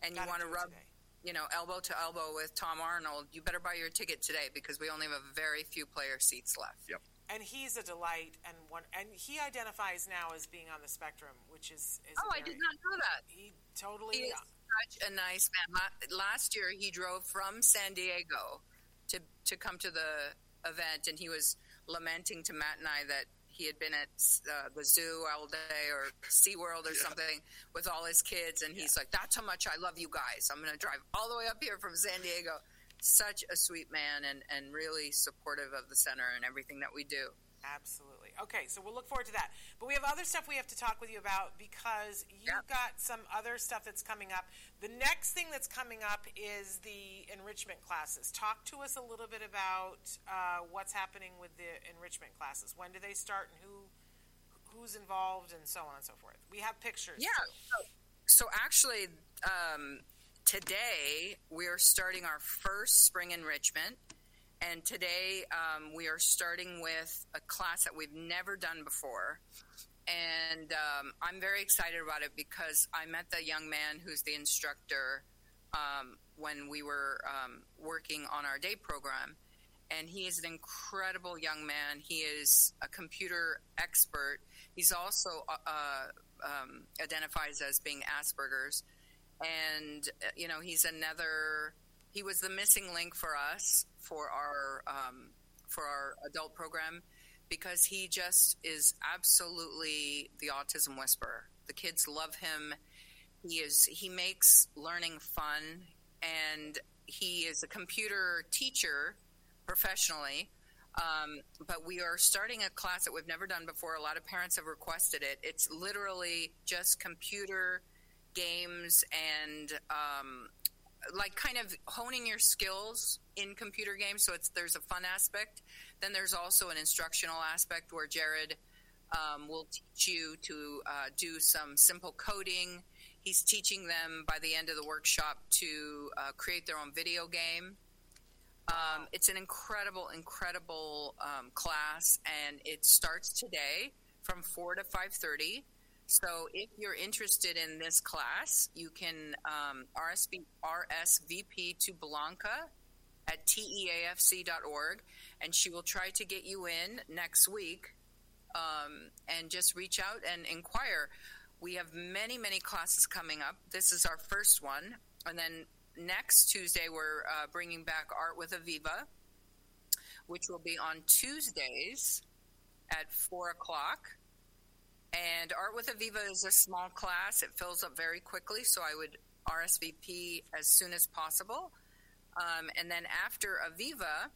and you Gotta want to rub, today. You know, elbow to elbow with Tom Arnold, you better buy your ticket today because we only have a very few player seats left. Yep. And he's a delight, and one, and he identifies now as being on the spectrum, which is. is Oh, I did not know that. He totally. He is such a nice man. Last year, he drove from San Diego to to come to the event, and he was lamenting to Matt and I that he had been at uh, the zoo all day or SeaWorld or Yeah. something with all his kids, and he's like, "That's how much I love you guys. I'm going to drive all the way up here from San Diego." Such a sweet man, and and really supportive of the center and everything that we do. Absolutely. Okay, so we'll look forward to that. But we have other stuff we have to talk with you about because you Yeah. got some other stuff that's coming up. The next thing that's coming up is the enrichment classes. Talk to us a little bit about uh, what's happening with the enrichment classes. When do they start and who who's involved and so on and so forth. We have pictures. Yeah. So, so actually, um, today we are starting our first spring enrichment. And today um, we are starting with a class that we've never done before. And um, I'm very excited about it because I met the young man who's the instructor um, when we were um, working on our day program. And he is an incredible young man. He is a computer expert. He's also uh, uh, um, identifies as being Asperger's, and uh, you know he's another. He was the missing link for us for our um, for our adult program because he just is absolutely the autism whisperer. The kids love him. He is he makes learning fun, and he is a computer teacher professionally. Um, but we are starting a class that we've never done before. A lot of parents have requested it. It's literally just computer games and um, like kind of honing your skills in computer games. So it's there's a fun aspect. Then there's also an instructional aspect where Jared um, will teach you to uh, do some simple coding. He's teaching them by the end of the workshop to uh, create their own video game. Um, it's an incredible, incredible um, class, and it starts today from four to five thirty. So, if you're interested in this class, you can um, RSV, RSVP to Blanca at teafc.org, and she will try to get you in next week. Um, and just reach out and inquire. We have many, many classes coming up. This is our first one, and then next Tuesday, we're uh, bringing back Art with Aviva, which will be on Tuesdays at 4 o'clock. And Art with Aviva is a small class. It fills up very quickly, so I would RSVP as soon as possible. Um, and then after Aviva,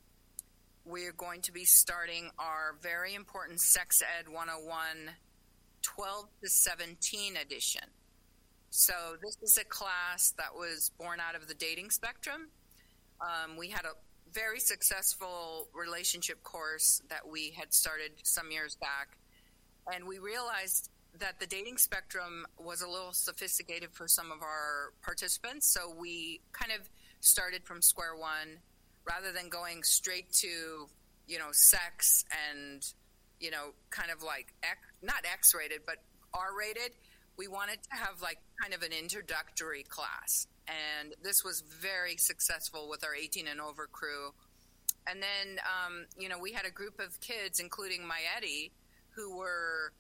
we're going to be starting our very important Sex Ed 101 12 to 17 edition. So this is a class that was born out of the dating spectrum. Um, we had a very successful relationship course that we had started some years back, and we realized that the dating spectrum was a little sophisticated for some of our participants. So we kind of started from square one, rather than going straight to you know sex and you know kind of like X, not X-rated but R-rated. We wanted to have like kind of an introductory class. And this was very successful with our 18 and over crew. And then um, you know we had a group of kids including my eddie who were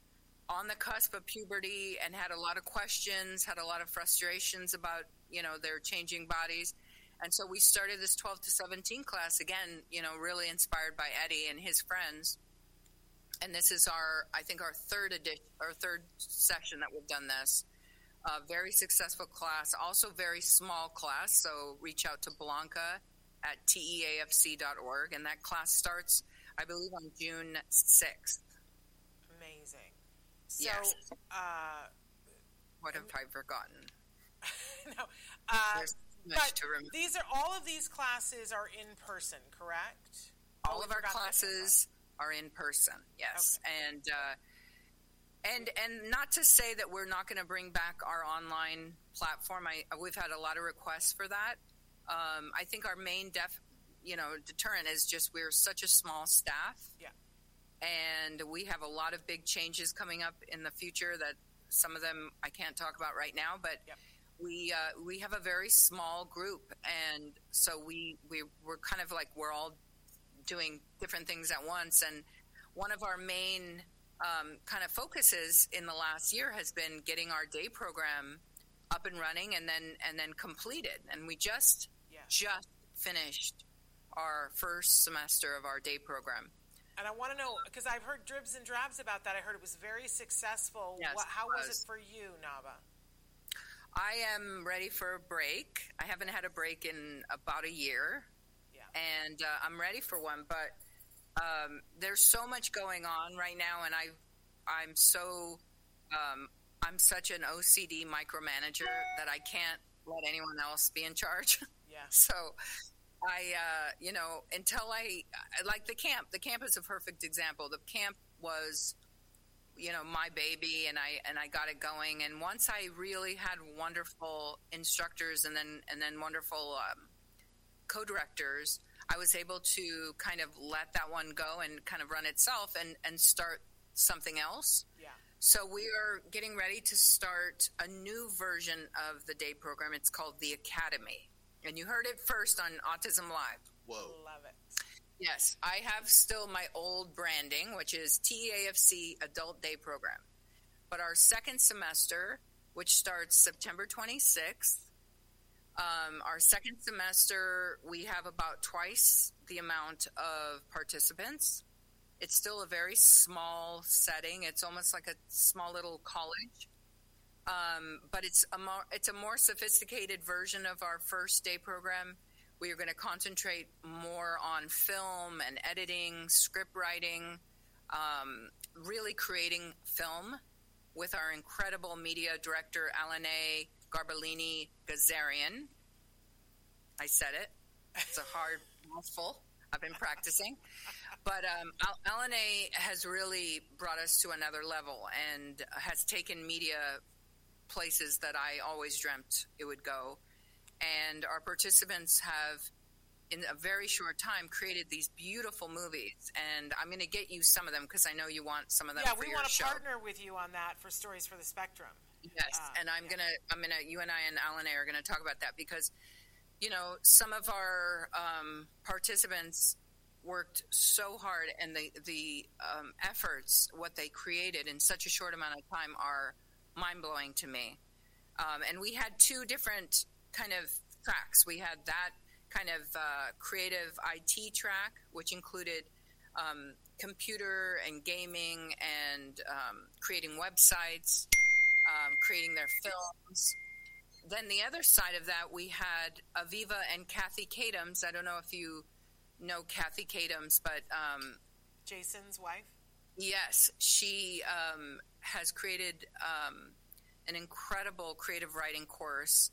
on the cusp of puberty and had a lot of questions had a lot of frustrations about you know their changing bodies. And so we started this 12 to 17 class again you know really inspired by eddie and his friends. And this is our i think our third edition our third session that we've done this. Uh, very successful class also very small class so reach out to blanca at teafc.org and that class starts i believe on june 6th Amazing. So, Yes. uh, what have i forgotten? [laughs] No, uh, but these are all of these classes are in person, correct? all Oh, of our classes are in person yes. And uh, and and not to say that we're not going to bring back our online platform. I, we've had a lot of requests for that. Um, i think our main def you know deterrent is just we're such a small staff. Yeah. And we have a lot of big changes coming up in the future that some of them I can't talk about right now, but. Yep. We uh, we have a very small group, and so we we we're kind of like we're all doing different things at once. And one of our main um, kind of focuses in the last year has been getting our day program up and running, and then and then completed. And we just Yes. just finished our first semester of our day program. And I want to know because I've heard dribs and drabs about that. I heard it was very successful. Yes, What, how it was. was. it for you, Navah? I am ready for a break. I haven't had a break in about a year. Yeah. and uh, I'm ready for one. But um, there's so much going on right now, and I, I'm so, um, I'm such an OCD micromanager that I can't let anyone else be in charge. Yeah. [laughs] so I, uh, you know, until I like the camp. The camp is a perfect example. The camp was. You know my baby, and I and I got it going. And once I really had wonderful instructors, and then and then wonderful um, co-directors, I was able to kind of let that one go and kind of run itself and, and start something else. Yeah. So we are getting ready to start a new version of the day program. It's called the Academy. And you heard it first on Autism Live. Whoa. Love it. Yes, I have still my old branding, which is TEAFC Adult Day Program. But our second semester, which starts September 26th, um, our second semester, we have about twice the amount of participants. It's still a very small setting. It's almost like a small little college. Um, but it's a more it's a more sophisticated version of our first day program. We are going to concentrate more on film and editing, script writing, um, really creating film with our incredible media director Alane Garbalini Gazarian. I said it. It's a hard [laughs] mouthful. I've been practicing. But um, Alane has really brought us to another level and has taken media places that I always dreamt it would go. And our participants have, in a very short time, created these beautiful movies. And I'm going to get you some of them because I know you want some of them Yeah, for we your want to show. partner with you on that for Stories for the Spectrum. Yes, Uh, and I'm yeah. gonna, I'm gonna, you and I and Alan are gonna talk about that because, you know, some of our um, participants worked so hard, and the the um, efforts, what they created in such a short amount of time, are mind blowing to me. Um, and we had two different kind of tracks. We had that kind of uh, creative IT track, which included um, computer and gaming and um, creating websites, um, creating their films. Then the other side of that, we had Aviva and Kathy Kadams. I don't know if you know Kathy Kadams, but um, Jason's wife. Yes, she um, has created um, an incredible creative writing course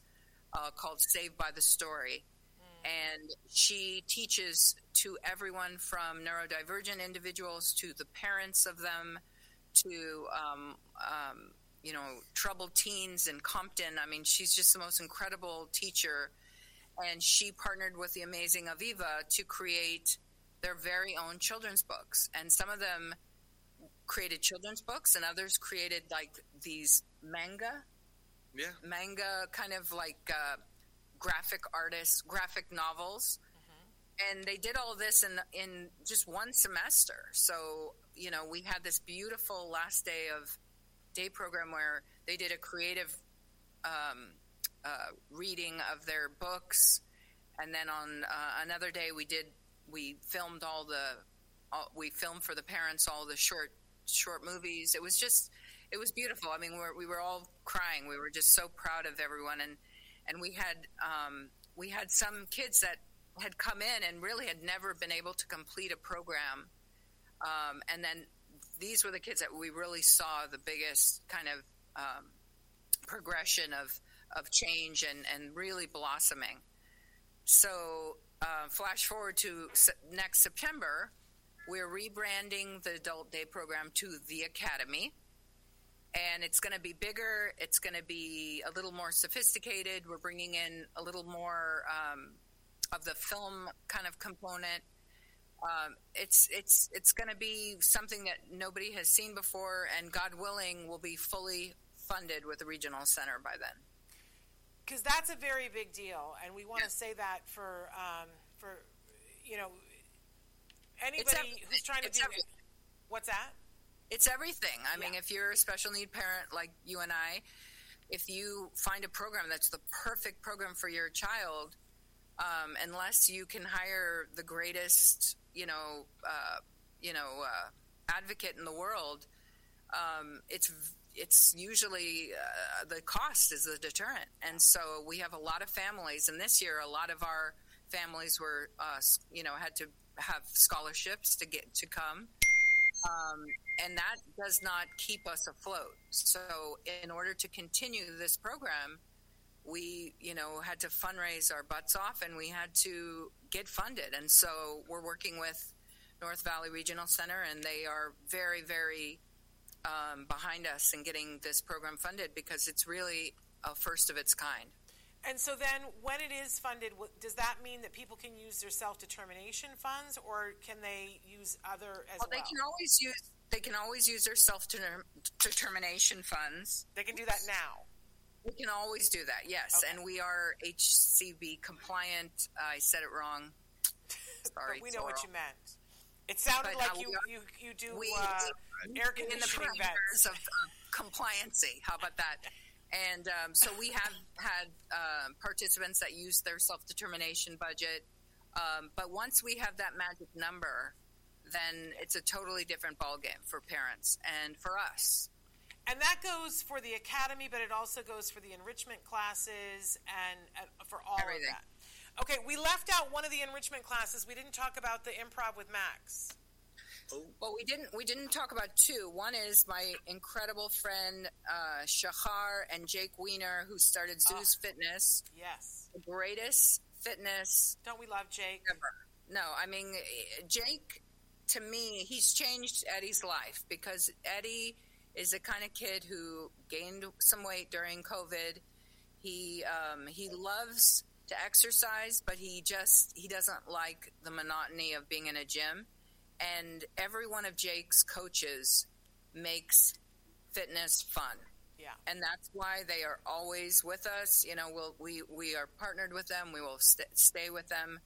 uh, called Saved by the Story. And she teaches to everyone from neurodivergent individuals to the parents of them to, um, um, you know, troubled teens in Compton. I mean, she's just the most incredible teacher. And she partnered with the amazing Aviva to create their very own children's books. And some of them created children's books, and others created like these manga, Yeah. manga kind of like uh, graphic artists, graphic novels. And they did all this in in just one semester. So you know, we had this beautiful last day of day program where they did a creative um, uh, reading of their books, and then on uh, another day we did we filmed all the all, we filmed for the parents all the short short movies. It was just it was beautiful. I mean, we're, we were all crying. We were just so proud of everyone, and and we had um, we had some kids that had come in and really had never been able to complete a program, um, and then these were the kids that we really saw the biggest kind of um, progression of of change and and really blossoming. So, uh, flash forward to se- next September, we're rebranding the adult day program to the Academy. And it's going to be bigger. It's going to be a little more sophisticated. We're bringing in a little more um, of the film kind of component. um, it's it's it's going to be something that nobody has seen before, and God willing, will be fully funded with the regional center by then. Because that's a very big deal, and we want to say that for um, for you know anybody who's trying to do everything. what's that? It's everything. I mean, if you're a special need parent like you and I, if you find a program that's the perfect program for your child, um, unless you can hire the greatest, you know, uh, you know, uh, advocate in the world, um, it's it's usually uh, the cost is the deterrent, and so we have a lot of families, and this year a lot of our families were, uh, you know, had to have scholarships to get to come um, and that does not keep us afloat. So, in order to continue this program, we, you know, had to fundraise our butts off, and we had to get funded. And so, we're working with North Valley Regional Center, and they are very, very um, behind us in getting this program funded because it's really a first of its kind. And so then, when it is funded, does that mean that people can use their self determination funds, or can they use other as Well, well? they can always use they can always use their self determination funds. They can do that now. We can always do that, yes. Okay. And we are HCB compliant. I said it wrong. [laughs] Sorry, but we know what you meant. It sounded But, like uh, you, are- you you do we- uh, air in the conditioning parameters vents. of, of compliancy. How about that? And um, so we have had um participants that use their self determination budget. Um, but once we have that magic number, then it's a totally different ballgame for parents and for us. And that goes for the academy, but it also goes for the enrichment classes and uh, for all Everything. of that. Okay, we left out one of the enrichment classes. We didn't talk about the improv with Max. Well, we didn't we didn't talk about two. One is my incredible friend uh, Shahar and Jake Weiner, who started Zeus Fitness, Yes. the greatest fitness Don't we love Jake? ever. No, I mean Jake. To me, he's changed Eddie's life because Eddie is the kind of kid who gained some weight during COVID. He um, he loves to exercise, but he just he doesn't like the monotony of being in a gym. And every one of Jake's coaches makes fitness fun Yeah. and that's why they are always with us. You know, we'll, we we are partnered with them. We will st- stay with them.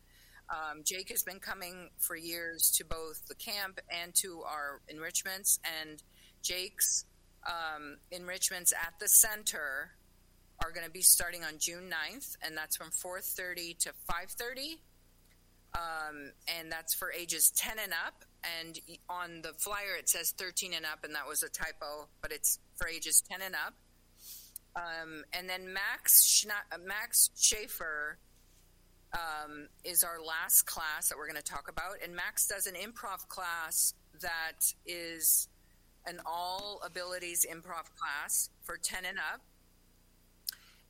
Um, Jake has been coming for years to both the camp and to our enrichments, and Jake's um, enrichments at the center are going to be starting on June 9th, and that's from 4:30 to 5:30 um, and that's for ages 10 and up. And on the flyer, it says 13 and up, and that was a typo, but it's for ages 10 and up. Um, and then Max Schna- uh, Max Schaefer um, is our last class that we're going to talk about, and Max does an improv class that is an all abilities improv class for 10 and up.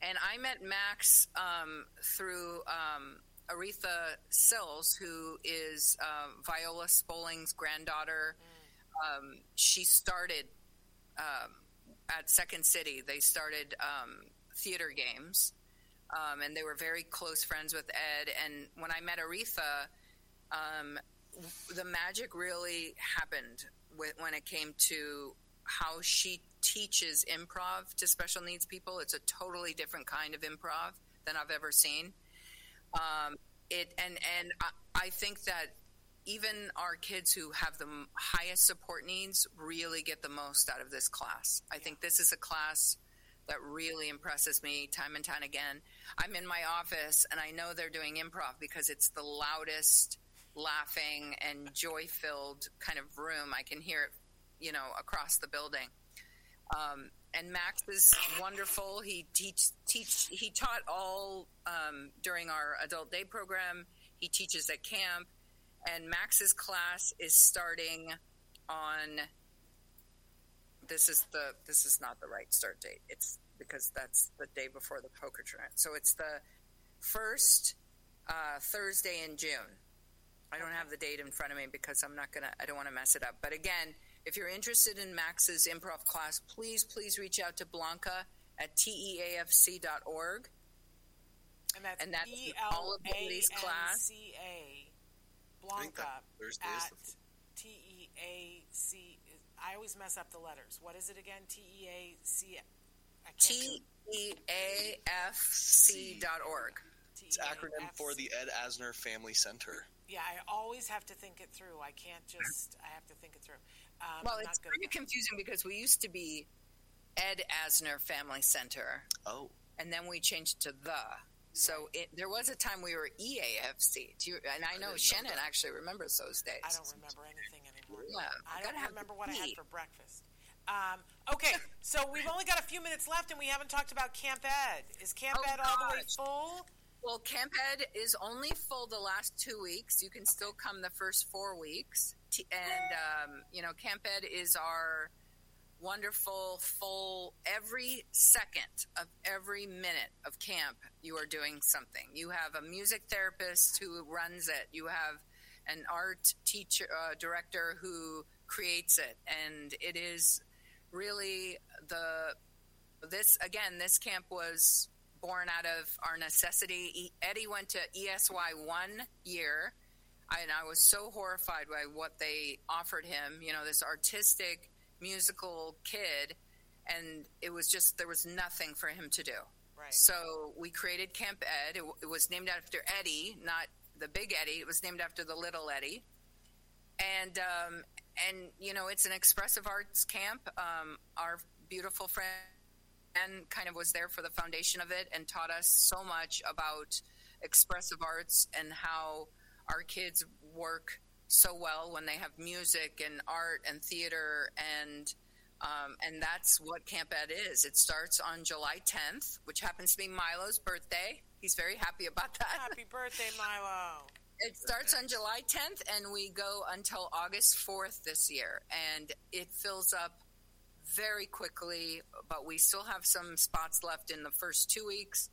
And I met Max um, through um, Aretha Sills, who is uh, Viola Spolin's granddaughter. Um, she started um, at Second City. They started um, theater games, um, and they were very close friends with Ed. And when I met Aretha, um, the magic really happened when it came to how she teaches improv to special needs people. It's a totally different kind of improv than I've ever seen. Um, it and and I, I think that even our kids who have the highest support needs really get the most out of this class. I think this is a class that really impresses me time and time again. I'm in my office and I know they're doing improv because it's the loudest laughing and joy filled kind of room. I can hear it, you know, across the building. Um, and Max is wonderful. He teach teach he taught all um, during our adult day program. He teaches at camp, and Max's class is starting on. This is the this is not the right start date. It's because that's the day before the poker tournament. So it's the first uh, Thursday in June. I don't have the date in front of me because I'm not gonna. I don't want to mess it up. But again, if you're interested in Max's improv class, please please reach out to Blanca at teafc.org. And that's And that's all of A N Lily's class. C A. Blanca Thursday is at the T E A C. I always mess up the letters. What is it again? T E A C. I can't T E A F C dot org. It's acronym for the Ed Asner Family Center. Yeah, I always have to think it through. I can't just. I have to think it through. Um, Well, I'm it's not good kind of confusing because we used to be Ed Asner Family Center, Oh, and then we changed to the. So it, there was a time we were EAFC. Do you, and I know know Shannon that. actually remembers those days. I don't remember anything anymore. Yeah, I gotta don't have remember the what I had for breakfast. Um, okay, [laughs] so we've only got a few minutes left, and we haven't talked about Camp Ed. Is Camp Oh, Ed all the way full? Well, Camp Ed is only full the last two weeks. You can still come the first four weeks. T- And, um, you know, Camp Ed is our wonderful, full, every second of every minute of camp, you are doing something. You have a music therapist who runs it, you have an art teacher, uh, director who creates it. And it is really the this again this camp was born out of our necessity eddie went to esy one year and i was so horrified by what they offered him you know this artistic musical kid and it was just there was nothing for him to do Right. so we created camp ed it, it was named after eddie not the big eddie it was named after the little eddie and um, and you know it's an expressive arts camp. Um, our beautiful friend and kind of was there for the foundation of it and taught us so much about expressive arts and how our kids work so well when they have music and art and theater and um, and that's what Camp Ed is. It starts on July 10th, which happens to be Milo's birthday. He's very happy about that. Happy birthday, Milo. It starts on July 10th, and we go until August 4th this year. And it fills up very quickly, but we still have some spots left in the first two weeks.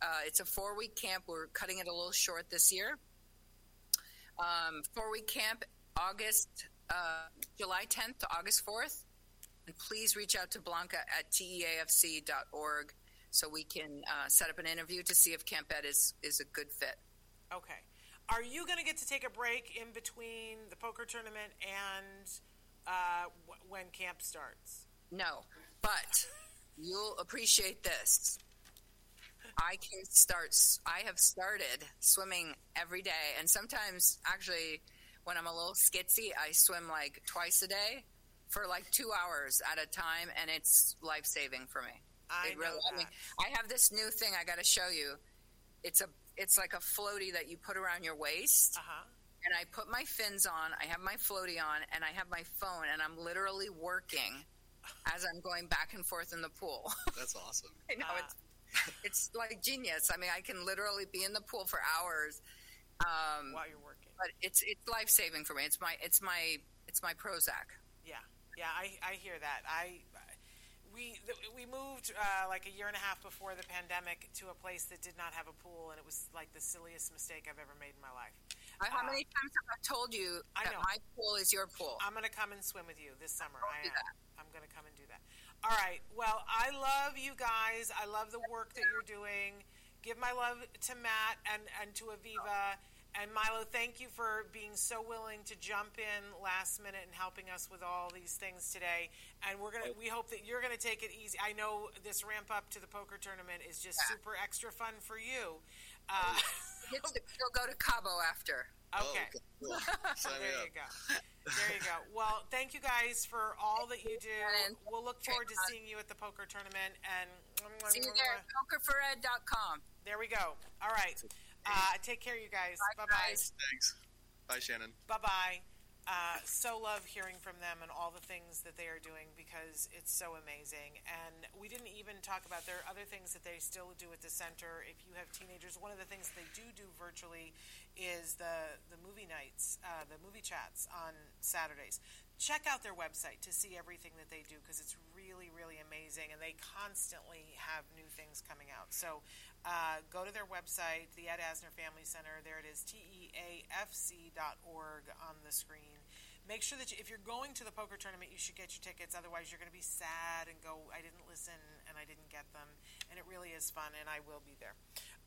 Uh, it's a four week camp. We're cutting it a little short this year. Um, four week camp, August, uh, July 10th to August 4th. And please reach out to Blanca at teafc.org so we can uh, set up an interview to see if Camp Ed is, is a good fit. Okay. Are you going to get to take a break in between the poker tournament and uh, w- when camp starts? No, but you'll appreciate this. I can start. I have started swimming every day, and sometimes actually, when I'm a little skitsy, I swim like twice a day for like two hours at a time, and it's life saving for me. I It know I mean, that. I have this new thing I got to show you. It's a. It's like a floaty that you put around your waist Uh huh. and I put my fins on, I have my floaty on, and I have my phone, and I'm literally working as I'm going back and forth in the pool. that's awesome. [laughs] I know Ah. it's it's like genius. I mean, I can literally be in the pool for hours, um, While you're working. but it's it's life saving for me. It's my it's my it's my Prozac. Yeah, yeah, I, I hear that. I we we moved uh, like a year and a half before the pandemic to a place that did not have a pool, and it was like the silliest mistake I've ever made in my life. How many times have I told you I that know. my pool is your pool? I'm going to come and swim with you this summer. I am. I'm going to come and do that. All right. Well, I love you guys. I love the work that you're doing. Give my love to Matt and, and to Aviva. And Milo, thank you for being so willing to jump in last minute and helping us with all these things today. And we're gonna we hope that you're gonna take it easy. I know this ramp up to the poker tournament is just super extra fun for you. Uh, to, you'll go to Cabo after. Okay. Oh, cool. [laughs] There up. you go. [laughs] There you go. Well, thank you guys for all that you do. We'll look forward to seeing you at the poker tournament. And See you there at pokerfored.com. there we go. All right. Uh, take care, you guys. Bye Bye, bye. guys. Thanks. Bye, Shannon. Bye bye. Uh, so love hearing from them and all the things that they are doing because it's so amazing. And we didn't even talk about there are other things that they still do at the center. If you have teenagers, one of the things they do do virtually is the the movie nights, uh, the movie chats on Saturdays. Check out their website to see everything that they do because it's really really amazing, and they constantly have new things coming out. So uh, go to their website, the Ed Asner Family Center. There it is, T E A F C dot org on the screen. Make sure that you, if you're going to the poker tournament, you should get your tickets. Otherwise, you're going to be sad and go, I didn't listen and I didn't get them. And it really is fun, and I will be there.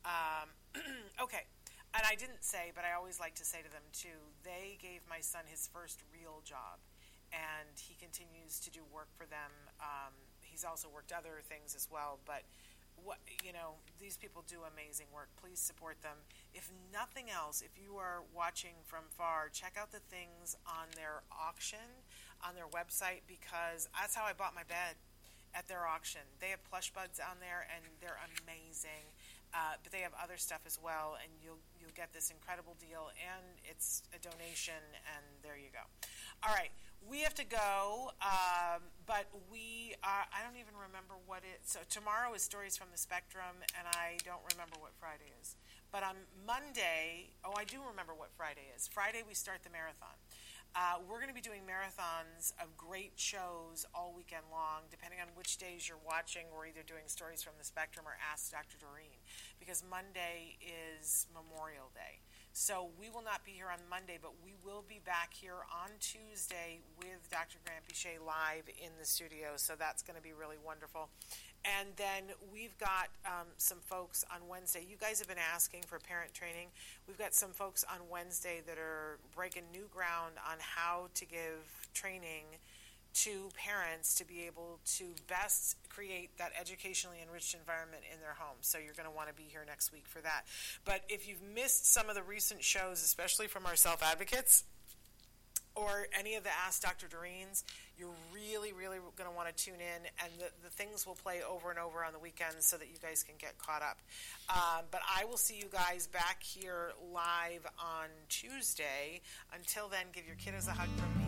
Um, [clears throat] okay. and I didn't say, but I always like to say to them too, they gave my son his first real job, and he continues to do work for them. Um, he's also worked other things as well, but what you know these people do amazing work. Please support them. If nothing else if you are watching from far check out the things on their auction on their website because that's how i bought my bed at their auction. They have plush buds on there and they're amazing. Uh, but they have other stuff as well and you'll you'll get this incredible deal and it's a donation and there you go. All right we have to go, um, but we are, I don't even remember what it. So tomorrow is Stories from the Spectrum, and I don't remember what Friday is. But on Monday, oh, I do remember what Friday is. Friday we start the marathon. Uh, we're going to be doing marathons of great shows all weekend long. Depending on which days you're watching, we're either doing Stories from the Spectrum or Ask Dr. Doreen, because Monday is Memorial Day. So we will not be here on Monday, but we will be back here on Tuesday with Dr. Grant Bichet live in the studio. So that's going to be really wonderful. And then we've got um, some folks on Wednesday. You guys have been asking for parent training. We've got some folks on Wednesday that are breaking new ground on how to give training to parents to be able to best create that educationally enriched environment in their home. So you're going to want to be here next week for that. But if you've missed some of the recent shows, especially from our self advocates, or any of the Ask Dr. Doreen's, you're really, really going to want to tune in, and the, the things will play over and over on the weekends so that you guys can get caught up. Um, but I will see you guys back here live on Tuesday. Until then, give your kiddos a hug from